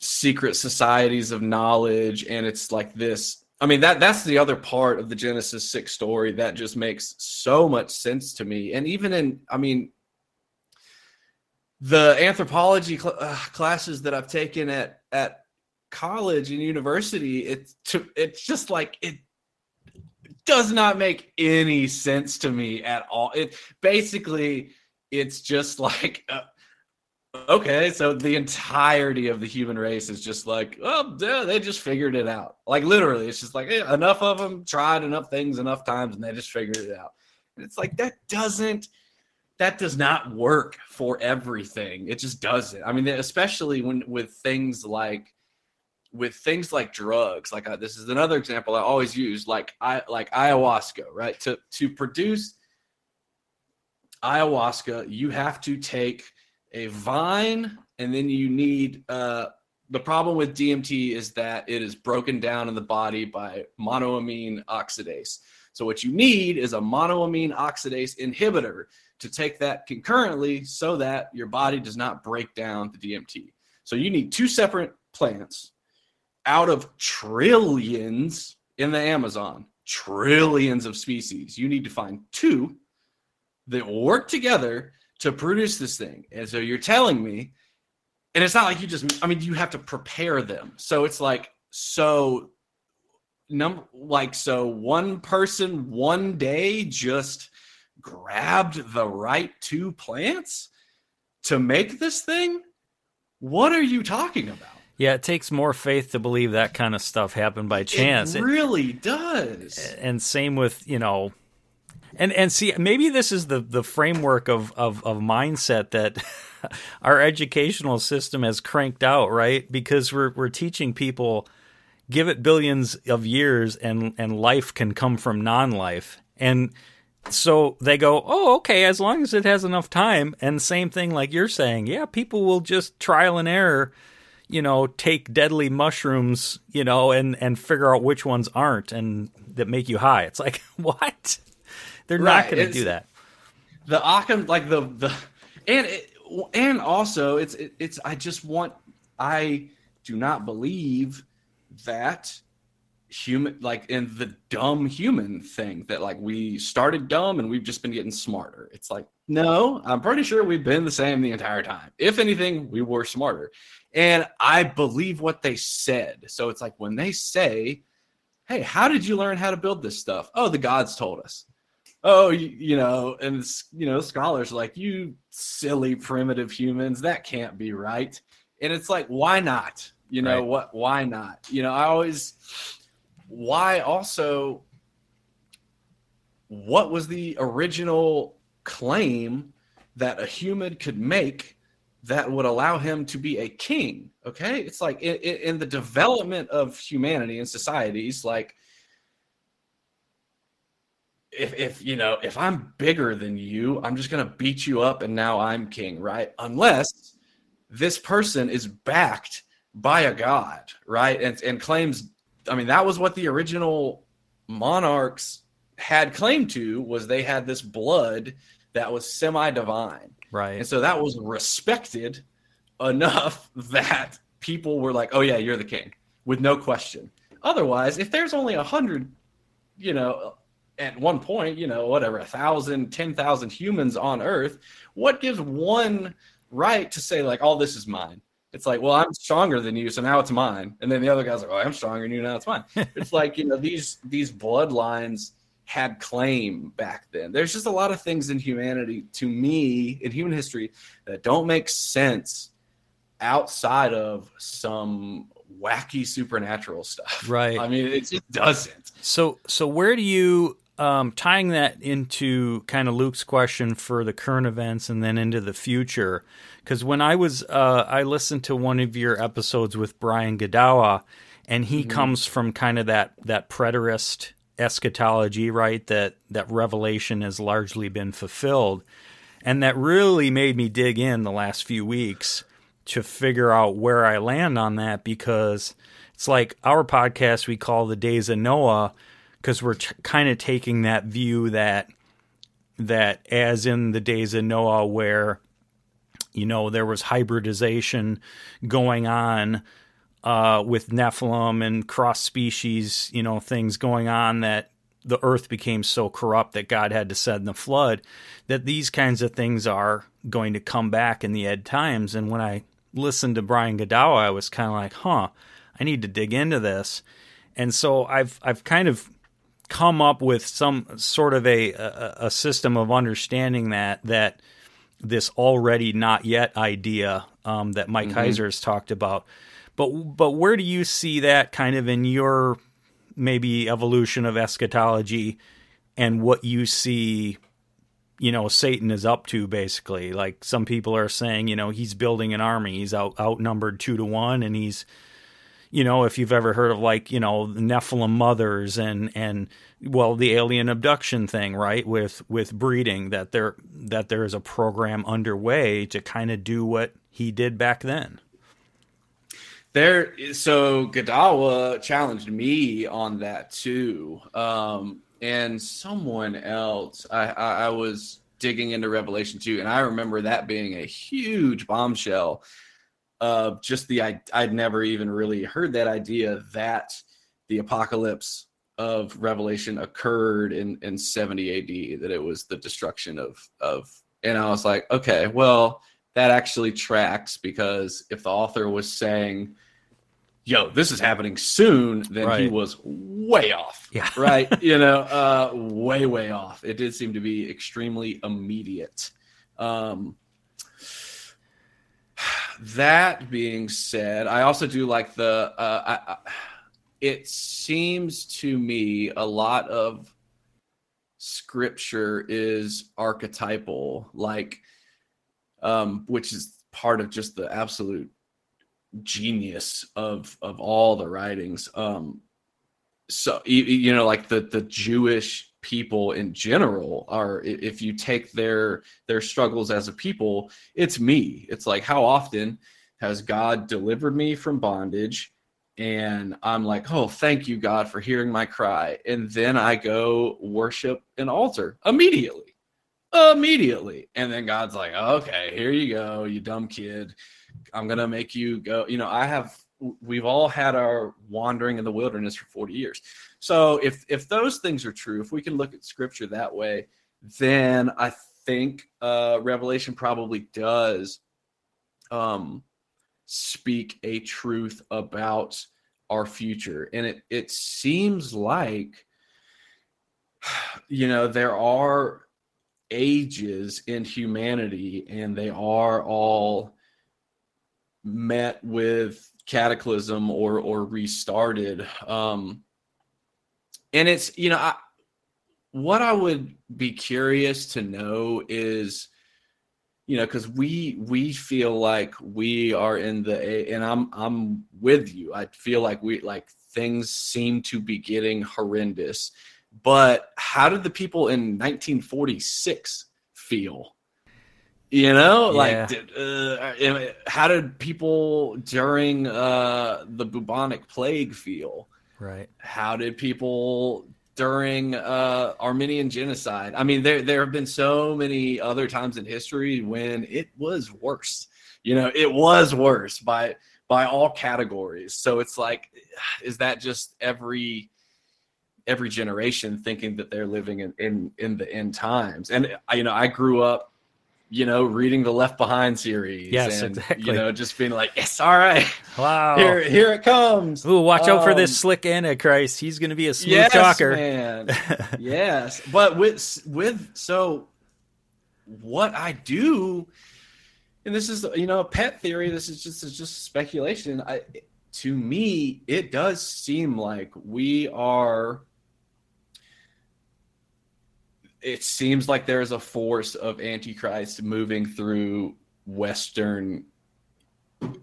secret societies of knowledge and it's like this i mean that that's the other part of the genesis 6 story that just makes so much sense to me. And even in i mean the anthropology cl- uh, classes that i've taken at at college and university it's to, it's just like it does not make any sense to me at all it basically it's just like uh, okay, so the entirety of the human race is just like, oh, yeah, they just figured it out. Like literally, it's just like enough of them tried enough things enough times, and they just figured it out. And it's like that doesn't, that does not work for everything. It just doesn't. I mean, especially when with things like, with things like drugs. Like uh, this is another example I always use, like I like ayahuasca, right? To to produce ayahuasca, you have to take a vine, and then you need uh, the problem with DMT is that it is broken down in the body by monoamine oxidase. So what you need is a monoamine oxidase inhibitor to take that concurrently so that your body does not break down the DMT. So you need two separate plants out of trillions in the Amazon, trillions of species. You need to find two that work together to produce this thing. And so you're telling me, and it's not like you just, I mean, you have to prepare them. So it's like, so number like so one person one day just grabbed the right two plants to make this thing what are you talking about yeah it takes more faith to believe that kind of stuff happened by chance it really it, does and same with you know and and see, maybe this is the the framework of of, of mindset that our educational system has cranked out, right? Because we're we're teaching people give it billions of years and and life can come from non-life. And so they go, "Oh, okay, as long as it has enough time." And same thing like you're saying. Yeah, people will just trial and error you know, take deadly mushrooms, you know, and and figure out which ones aren't and that make you high. It's like, what? They're right. not going to do that. The Occam, like the the, and it, and also it's it, it's. I just want. I do not believe that human like in the dumb human thing that like we started dumb and we've just been getting smarter it's like no i'm pretty sure we've been the same the entire time if anything we were smarter and i believe what they said so it's like when they say hey how did you learn how to build this stuff oh the gods told us oh, you, you know, and you know, scholars like you silly primitive humans, that can't be right. And it's like, why not? You know right. what? Why not? You know, I always, why also, what was the original claim that a human could make that would allow him to be a king? Okay, it's like in, in the development of humanity and societies, like if if you know if I'm bigger than you, I'm just gonna beat you up and now I'm king, right? Unless this person is backed by a god, right? And and claims I mean that was what the original monarchs had claimed to was they had this blood that was semi divine. Right. And so that was respected enough that people were like, "Oh yeah, you're the king," with no question. Otherwise, if there's only a hundred, you know, at one point, you know, whatever, a thousand, ten thousand humans on Earth, what gives one right to say like, "All this is mine"? It's like, well, I'm stronger than you, so now it's mine. And then the other guy's like, "Oh, I'm stronger than you, now it's mine." it's like you know these these bloodlines had claim back then. There's just a lot of things in humanity, to me, in human history, that don't make sense outside of some wacky supernatural stuff. Right. I mean, it just doesn't. So, so where do you um, tying that into kind of Luke's question for the current events and then into the future? Because when I was, uh, I listened to one of your episodes with Brian Godawa, and he mm-hmm. comes from kind of that that preterist eschatology, right? That that revelation has largely been fulfilled, and that really made me dig in the last few weeks to figure out where I land on that because it's like our podcast we call the Days of Noah because we're t- kind of taking that view that that as in the days of Noah where you know there was hybridization going on uh, with Nephilim and cross species, you know, things going on that the earth became so corrupt that God had to send the flood, that these kinds of things are going to come back in the end times. And when I listened to Brian Godawa, I was kind of like, huh, I need to dig into this. And so I've I've kind of come up with some sort of a a, a system of understanding that that this already not yet idea um, that Mike mm-hmm. Heiser has talked about but but where do you see that kind of in your maybe evolution of eschatology and what you see you know Satan is up to basically? Like some people are saying you know he's building an army. He's out outnumbered 2 to 1 and he's you know if you've ever heard of like you know Nephilim mothers and and well the alien abduction thing right with with breeding that there that there is a program underway to kind of do what he did back then there, so Godawa challenged me on that too, um, and someone else. I, I, I was digging into Revelation two, and I remember that being a huge bombshell. Of just the I, I'd never even really heard that idea that the apocalypse of Revelation occurred in in 70 AD. That it was the destruction of of, and I was like, okay, well that actually tracks because if the author was saying yo, this is happening soon, then right. he was way off. Yeah. right. You know, uh, way, way off. It did seem to be extremely immediate. Um, that being said, I also do like the, uh, I, I, it seems to me a lot of scripture is archetypal, like, um, which is part of just the absolute genius of of all the writings. Um so you know like the the jewish people in general are if you take their their struggles as a people it's me. It's like how often has god delivered me from bondage? And i'm like oh thank you god for hearing my cry. And then i go worship an altar immediately immediately. And then god's like okay here you go you dumb kid I'm gonna make you go. You know, I have. We've all had our wandering in the wilderness for 40 years. So if if those things are true, if we can look at Scripture that way, then I think uh, Revelation probably does um, speak a truth about our future, and it it seems like you know there are ages in humanity and they are all met with cataclysm or or restarted. Um and it's you know I, what i would be curious to know is you know because we we feel like we are in the and i'm i'm with you. I feel like we like things seem to be getting horrendous. But how did the people in 1946 feel You know, Yeah. like did, uh, how did people during uh, the bubonic plague feel? Right. How did people during uh, Armenian genocide? I mean, there there have been so many other times in history when it was worse. You know, it was worse by by all categories. So it's like, is that just every every generation thinking that they're living in in, in the end times? And you know, I grew up you know, reading the Left Behind series. Yes, and, exactly. You know, just being like, yes, all right, Wow. here, here it comes. Ooh, watch out for Um, this slick Antichrist. He's going to be a smooth yes, talker. man. yes, but with with so what I do, and this is you know a pet theory. This is just it's just speculation. I to me, it does seem like we are. It seems like there is a force of antichrist moving through Western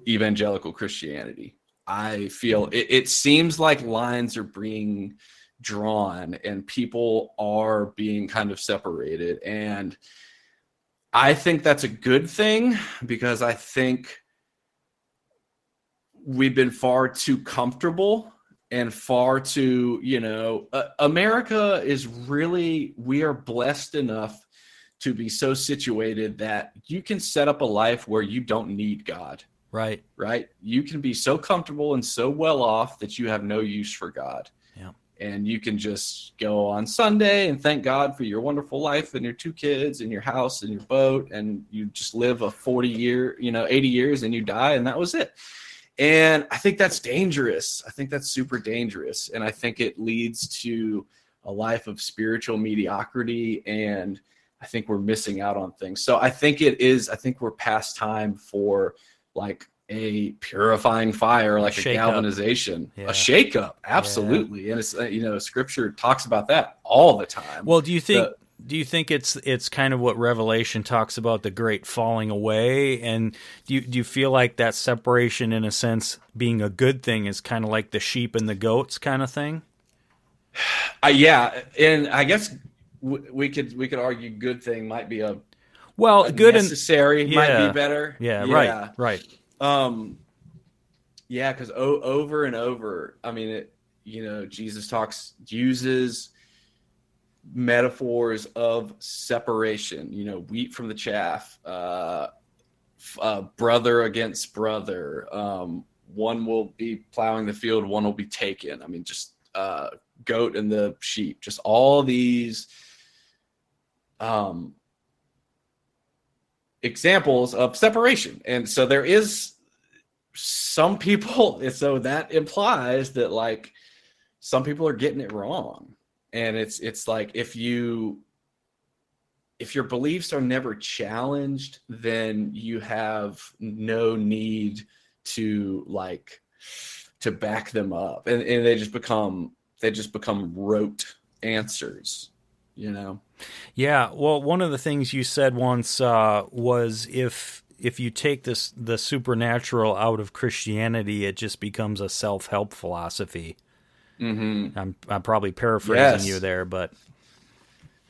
evangelical Christianity. I feel it, it seems like lines are being drawn and people are being kind of separated. And I think that's a good thing because I think we've been far too comfortable and far too, you know, uh, America is really, we are blessed enough to be so situated that you can set up a life where you don't need God Right. right? You can be so comfortable and so well off that you have no use for God. Yeah. And you can just go on Sunday and thank God for your wonderful life and your two kids and your house and your boat and you just live a 40 year, you know, 80 years and you die and that was it. And I think that's dangerous. I think that's super dangerous and I think it leads to a life of spiritual mediocrity and I think we're missing out on things. So I think it is I think we're past time for like a purifying fire, like a, shake-up. galvanization, Yeah. a shakeup. Absolutely, and it's uh, you know Scripture talks about that all the time. Well, do you think do you think it's it's kind of what Revelation talks about the great falling away and do you do you feel like that separation in a sense being a good thing is kind of like the sheep and the goats kind of thing? Uh, yeah, and I guess w- we could we could argue good thing might be a, Well, a good and necessary might be better. yeah, right, right. Um, yeah, because o- over and over, I mean, it, you know, Jesus talks uses metaphors of separation. You know, wheat from the chaff, uh, uh, brother against brother. Um, one will be plowing the field, one will be taken. I mean, just uh, goat and the sheep. Just all these. Um, examples of separation. And so there is some people, so that implies that like some people are getting it wrong. And it's it's like if you if your beliefs are never challenged, then you have no need to like to back them up. And, and they just become they just become rote answers, you know. Yeah, well, one of the things you said once uh, was if if you take this the supernatural out of Christianity, it just becomes a self help philosophy. Mm-hmm. I'm I'm probably paraphrasing Yes. you there, but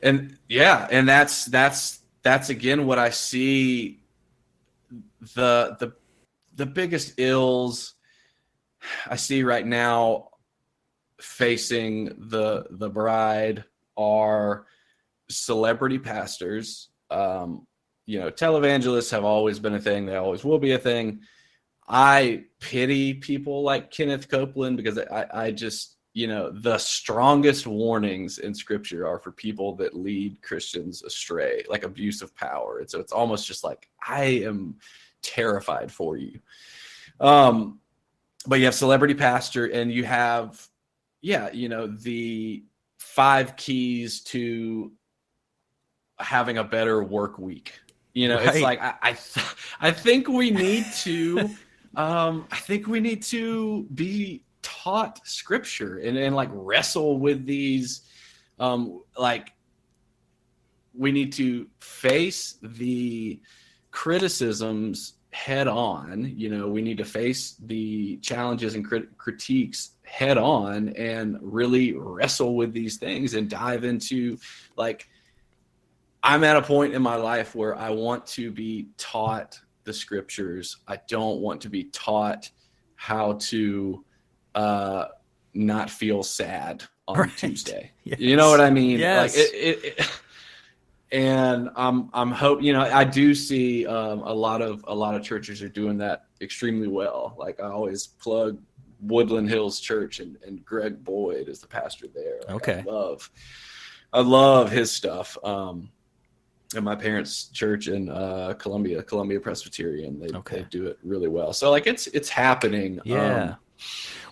and yeah and that's that's that's again what i see the the the biggest ills i see right now facing the the bride are celebrity pastors um you know televangelists have always been a thing they always will be a thing i pity people like kenneth copeland because i i just you know the strongest warnings in scripture are for people that lead christians astray like abuse of power. And so it's almost just like i am terrified for you. Um but you have celebrity pastor and you have yeah you know the five keys to having a better work week. You know it's like i I, th- I think we need to um i think we need to be taught scripture and, and like wrestle with these um like we need to face the criticisms head on you know we need to face the challenges and crit- critiques head on and really wrestle with these things and dive into like I'm at a point in my life where I want to be taught the scriptures. I don't want to be taught how to uh, not feel sad on Right. Tuesday. Yes. You know what I mean? Yes. Like it, it, it and I'm I'm hope you know I do see um, a lot of a lot of churches are doing that extremely well. Like I always plug Woodland Hills Church and, and Greg Boyd is the pastor there. Like, Okay. I love I love his stuff. Um, and my parents' church in uh, Columbia, Columbia Presbyterian, they, Okay. they do it really well. So like it's it's happening. Yeah. Um,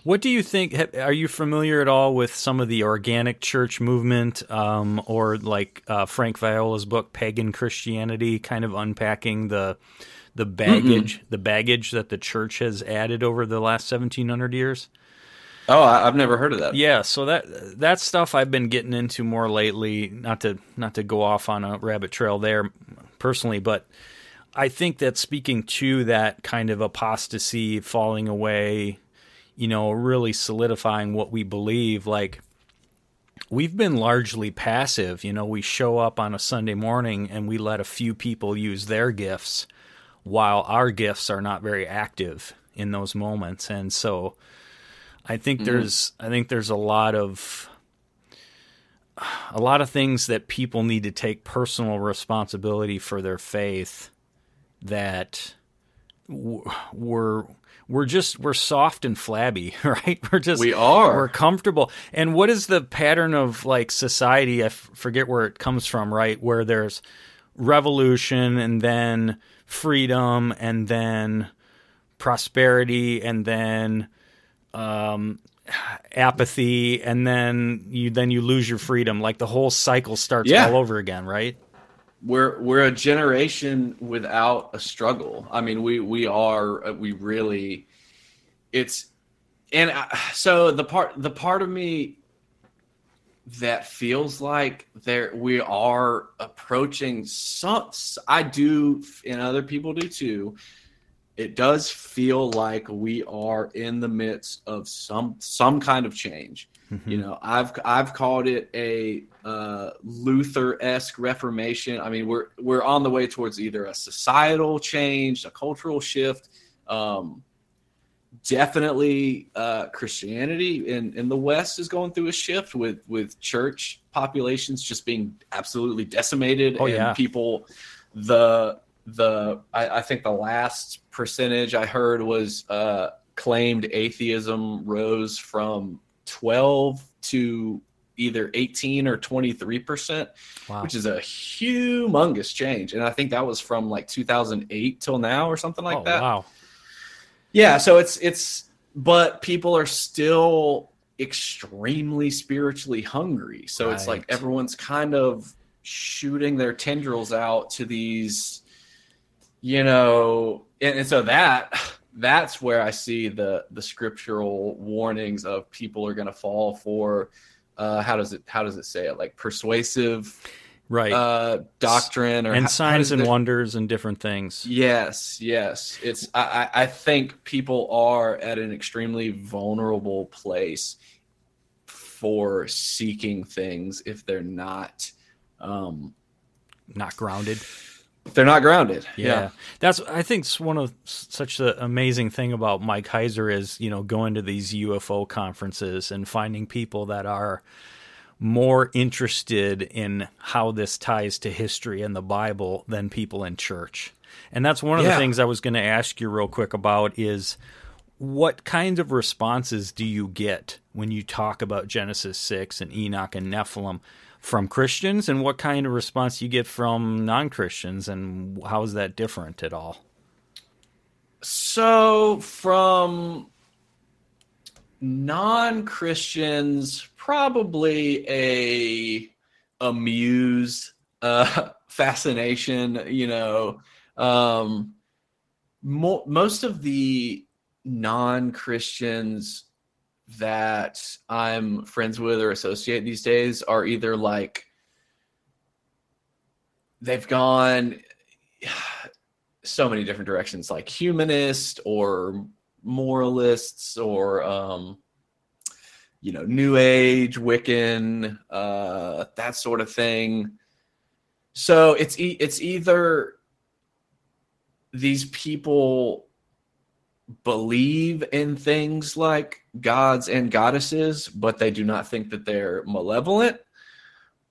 what do you think? Are you familiar at all with some of the organic church movement, um, or like uh, Frank Viola's book "Pagan Christianity," kind of unpacking the the baggage, the baggage that the church has added over the last seventeen hundred years? oh, I, I've never heard of that. Yeah, so that that stuff I've been getting into more lately. Not to not to go off on a rabbit trail there, personally, but I think that speaking to that kind of apostasy, falling away, you know, really solidifying what we believe, like we've been largely passive. You know, we show up on a Sunday morning and we let a few people use their gifts while our gifts are not very active in those moments. And so I think mm-hmm. there's I think there's a lot of a lot of things that people need to take personal responsibility for their faith that w- we're we're just we're soft and flabby, right? We're just We are. we're comfortable. And what is the pattern of like society? I f- forget where it comes from, right? Where there's revolution and then freedom and then prosperity and then um, apathy and then you then you lose your freedom. Like the whole cycle starts Yeah. all over again, right? We're we're a generation without a struggle. I mean, we we are uh, we really it's and I, so the part the part of me that feels like there we are approaching some I do and other people do too. It does feel like we are in the midst of some some kind of change. You know, I've I've called it a uh, Luther-esque Reformation. I mean, we're we're on the way towards either a societal change, a cultural shift. Um, definitely, uh, Christianity in in the West is going through a shift with with church populations just being absolutely decimated, Oh, and yeah. people the the I, I think the last percentage I heard was uh, claimed atheism rose from 12 to either 18 or 23 percent Wow. which is a humongous change and i think that was from like 2008 till now or something like oh, that wow. yeah so it's it's but people are still extremely spiritually hungry so it's like everyone's kind of shooting their tendrils out to these you know and, and so that that's where i see the the scriptural warnings of people are going to fall for uh how does it how does it say it like persuasive Right. uh doctrine or and how- how signs does and it- wonders and different things. Yes, yes. It's I, I I think people are at an extremely vulnerable place for seeking things if they're not um Not grounded. They're not grounded. Yeah. That's I think it's one of such the amazing thing about Mike Heiser is, you know, going to these UFO conferences and finding people that are more interested in how this ties to history and the Bible than people in church. And that's one of the things I was going to ask you real quick about is what kinds of responses do you get when you talk about Genesis 6 and Enoch and Nephilim from Christians and what kind of response you get from non-Christians and how is that different at all? So from non-Christians, probably a amused uh, fascination. You know, um, mo- most of the non-Christians that I'm friends with or associate these days are either like they've gone so many different directions like humanist or moralists or um you know new age wiccan uh that sort of thing. So it's e- it's either these people believe in things like gods and goddesses, but they do not think that they're malevolent,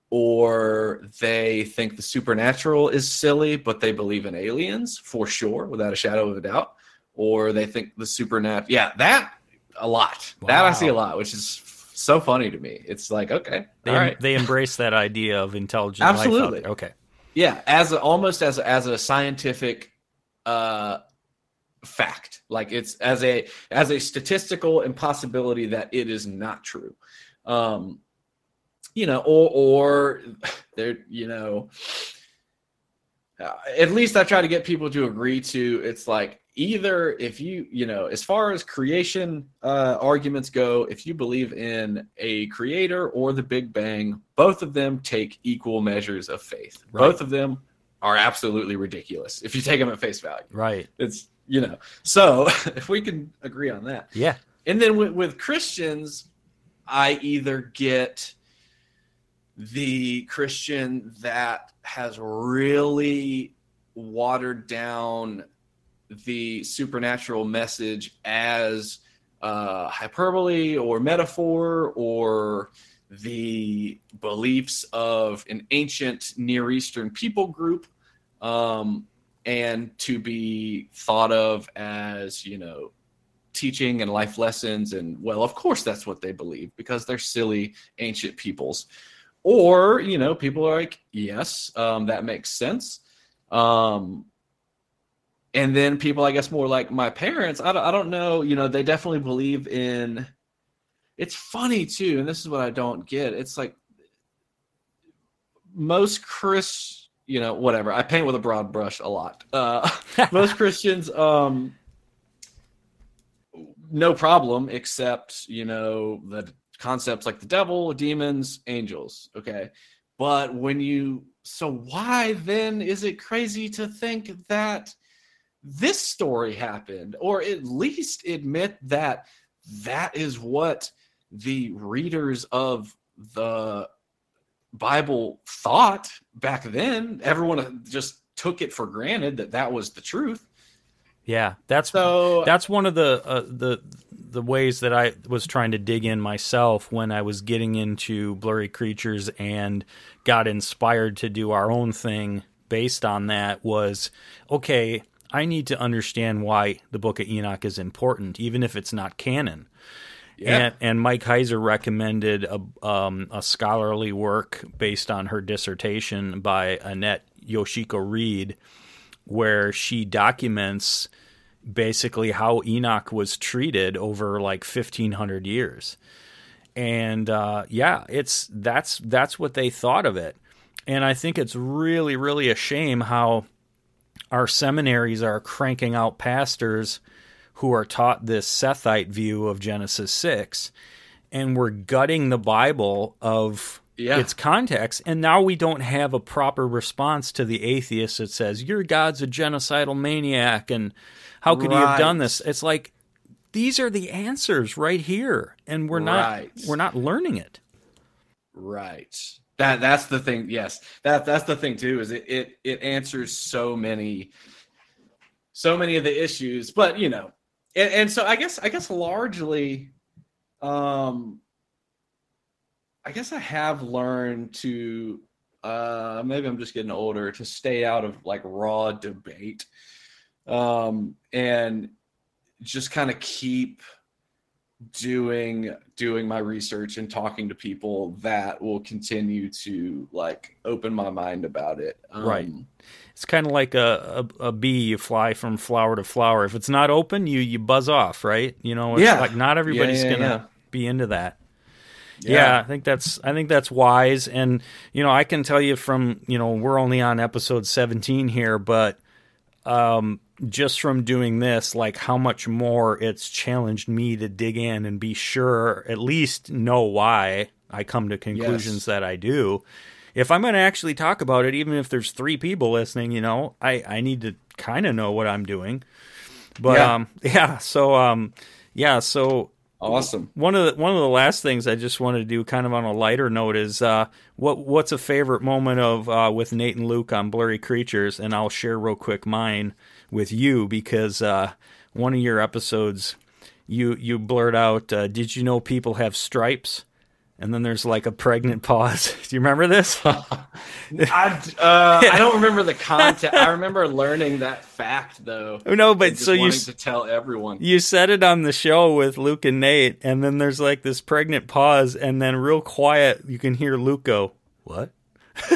or they think the supernatural is silly, but they believe in aliens for sure, without a shadow of a doubt, or they think the supernatural. Yeah, that a lot. That I see a lot, which is so funny to me. It's like okay, They, all right, they embrace that idea of intelligent Absolutely. life. Okay. yeah, as a, almost as a, as a scientific uh, fact, like it's as a as a statistical impossibility that it is not true. Um, you know, or or there, you know, uh, at least I try to get people to agree to. It's like either if you you know, as far as creation uh, arguments go, if you believe in a creator or the Big Bang, both of them take equal measures of faith. Right. Both of them are absolutely ridiculous if you take them at face value. Right. It's you know, so if we can agree on that, Yeah. and then with, with Christians, I either get the Christian that has really watered down the supernatural message as uh, hyperbole or metaphor or the beliefs of an ancient Near Eastern people group um, and to be thought of as, you know, teaching and life lessons and well of course that's what they believe because they're silly ancient peoples. Or you know people are like yes um, that makes sense. Um, and then people i guess more like my parents I don't, I don't know you know they definitely believe in it's funny too and this is what i don't get it's like most chris you know whatever. I paint with a broad brush a lot. Uh, most christians um no problem except you know the concepts like the devil demons angels okay? But when you so why then is it crazy to think that this story happened or at least admit that that is what the readers of the bible thought back then everyone just took it for granted that that was the truth Yeah. That's so that's one of the uh, the the ways that I was trying to dig in myself when I was getting into blurry creatures and got inspired to do our own thing based on that was okay I need to understand why the book of Enoch is important even if it's not canon Yeah. and, and Mike Heiser recommended a, um, a scholarly work based on her dissertation by Annette Yoshiko Reed, where she documents basically how Enoch was treated over like 1500 years. And uh, yeah, it's that's that's what they thought of it. And I think it's really, really a shame how our seminaries are cranking out pastors who are taught this Sethite view of Genesis 6, and we're gutting the Bible of Yeah. its context. And now we don't have a proper response to the atheist that says, Your God's a genocidal maniac, and how could he have done this? It's like, these are the answers right here, and we're not Right. we're not learning it. Right. That that's the thing. Yes. That that's the thing too. Is it it it answers so many, so many of the issues. But you know, and, and so I guess I guess largely, um, I guess I have learned to, uh, maybe I'm just getting older to stay out of like raw debate, um, and just kind of keep doing doing my research and talking to people that will continue to like open my mind about it um, Right. It's kind of like a, a, a bee. You fly from flower to flower. If it's not open, you you buzz off, right? You know, it's Yeah. like not everybody's yeah, gonna yeah. be into that. Yeah. I think that's I think that's wise, and you know, I can tell you from you know we're only on episode seventeen here, but um, just from doing this, like how much more it's challenged me to dig in and be sure, at least know why I come to conclusions Yes. that I do. If I'm going to actually talk about it, even if there's three people listening, you know, I, I need to kind of know what I'm doing. But Yeah. um, yeah, so um, yeah, so Awesome. One of the one of the last things I just wanted to do, kind of on a lighter note, is uh, what what's a favorite moment of uh, with Nate and Luke on Blurry Creatures, and I'll share real quick mine with you because uh, one of your episodes, you you blurt out, uh, "Did you know people have stripes?" And then there's like a pregnant pause. Do you remember this? I, uh, I don't remember the content. I remember learning that fact though. no, but so you to tell everyone. you said it on the show with Luke and Nate, and then there's like this pregnant pause, and then real quiet, you can hear Luke go, "What?"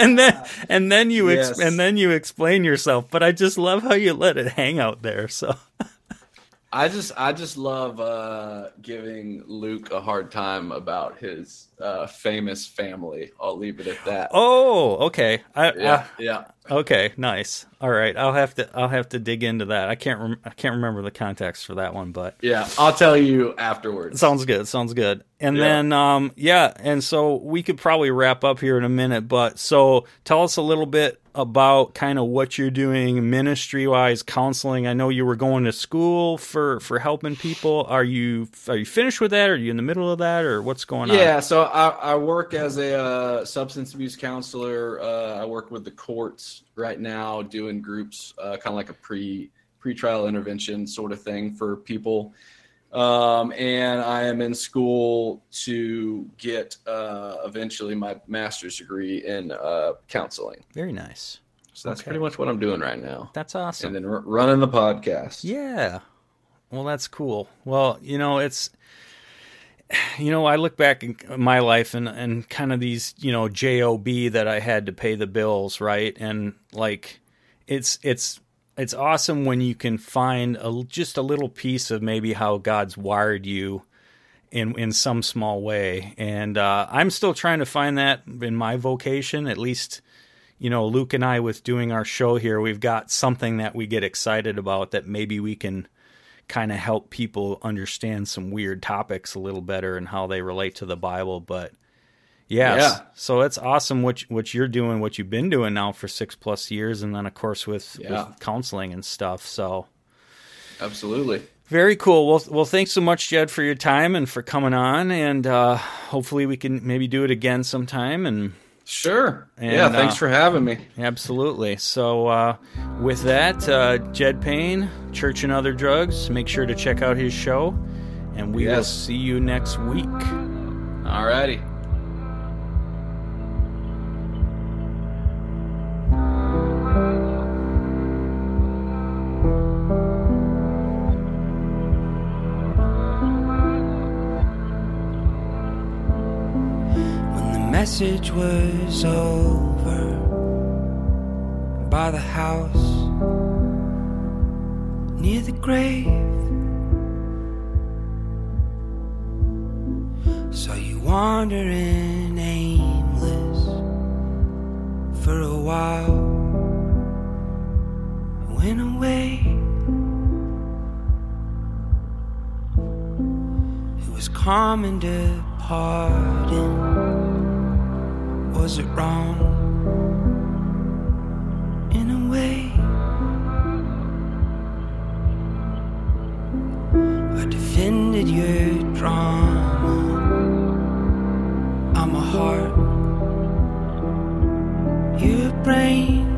and then and then you ex- Yes. and then you explain yourself. But I just love how you let it hang out there. So I just I just love uh, giving Luke a hard time about his uh, famous family. I'll leave it at that. oh, okay, I, yeah, yeah. Okay, nice. All right, I'll have to I'll have to dig into that. I can't rem- I can't remember the context for that one, but Yeah, I'll tell you afterwards. Sounds good. Sounds good. And Yeah. then, um, yeah, and so we could probably wrap up here in a minute. But so tell us a little bit about kind of what you're doing ministry wise, counseling. I know you were going to school for for helping people. Are you are you finished with that? Are you in the middle of that, or what's going on? Yeah, so I, I work as a uh, substance abuse counselor. Uh, I work with the courts right now, doing groups, uh, kind of like a pre pretrial intervention sort of thing for people. Um, and I am in school to get uh, eventually my master's degree in uh, counseling. Very nice. So that's Okay. pretty much what I'm doing right now. That's awesome. And then r- running the podcast. Yeah. Well, that's cool. Well, you know, it's you know, I look back in my life and and kind of these, you know, job that I had to pay the bills, right? And like it's it's it's awesome when you can find a, just a little piece of maybe how God's wired you in in some small way. And uh, I'm still trying to find that in my vocation, at least you know, Luke and I, with doing our show here, we've got something that we get excited about that maybe we can kind of help people understand some weird topics a little better and how they relate to the Bible. But yes, Yeah. so it's awesome what what you're doing, what you've been doing now for six plus years, and then of course with, Yeah. with counseling and stuff. So Absolutely. very cool. Well, well, thanks so much, Jed, for your time and for coming on, and uh, hopefully we can maybe do it again sometime and. Sure. And, yeah, thanks uh, for having me. Absolutely. So, uh, with that, uh, Jed Payne, Church and Other Drugs, make sure to check out his show, and we will see you next week. Alrighty. when message was over by the house near the grave. Saw you wandering aimless for a while. Went away. It was common departing. Was it wrong? In a way, I defended your drama. I'm a heart, your brain.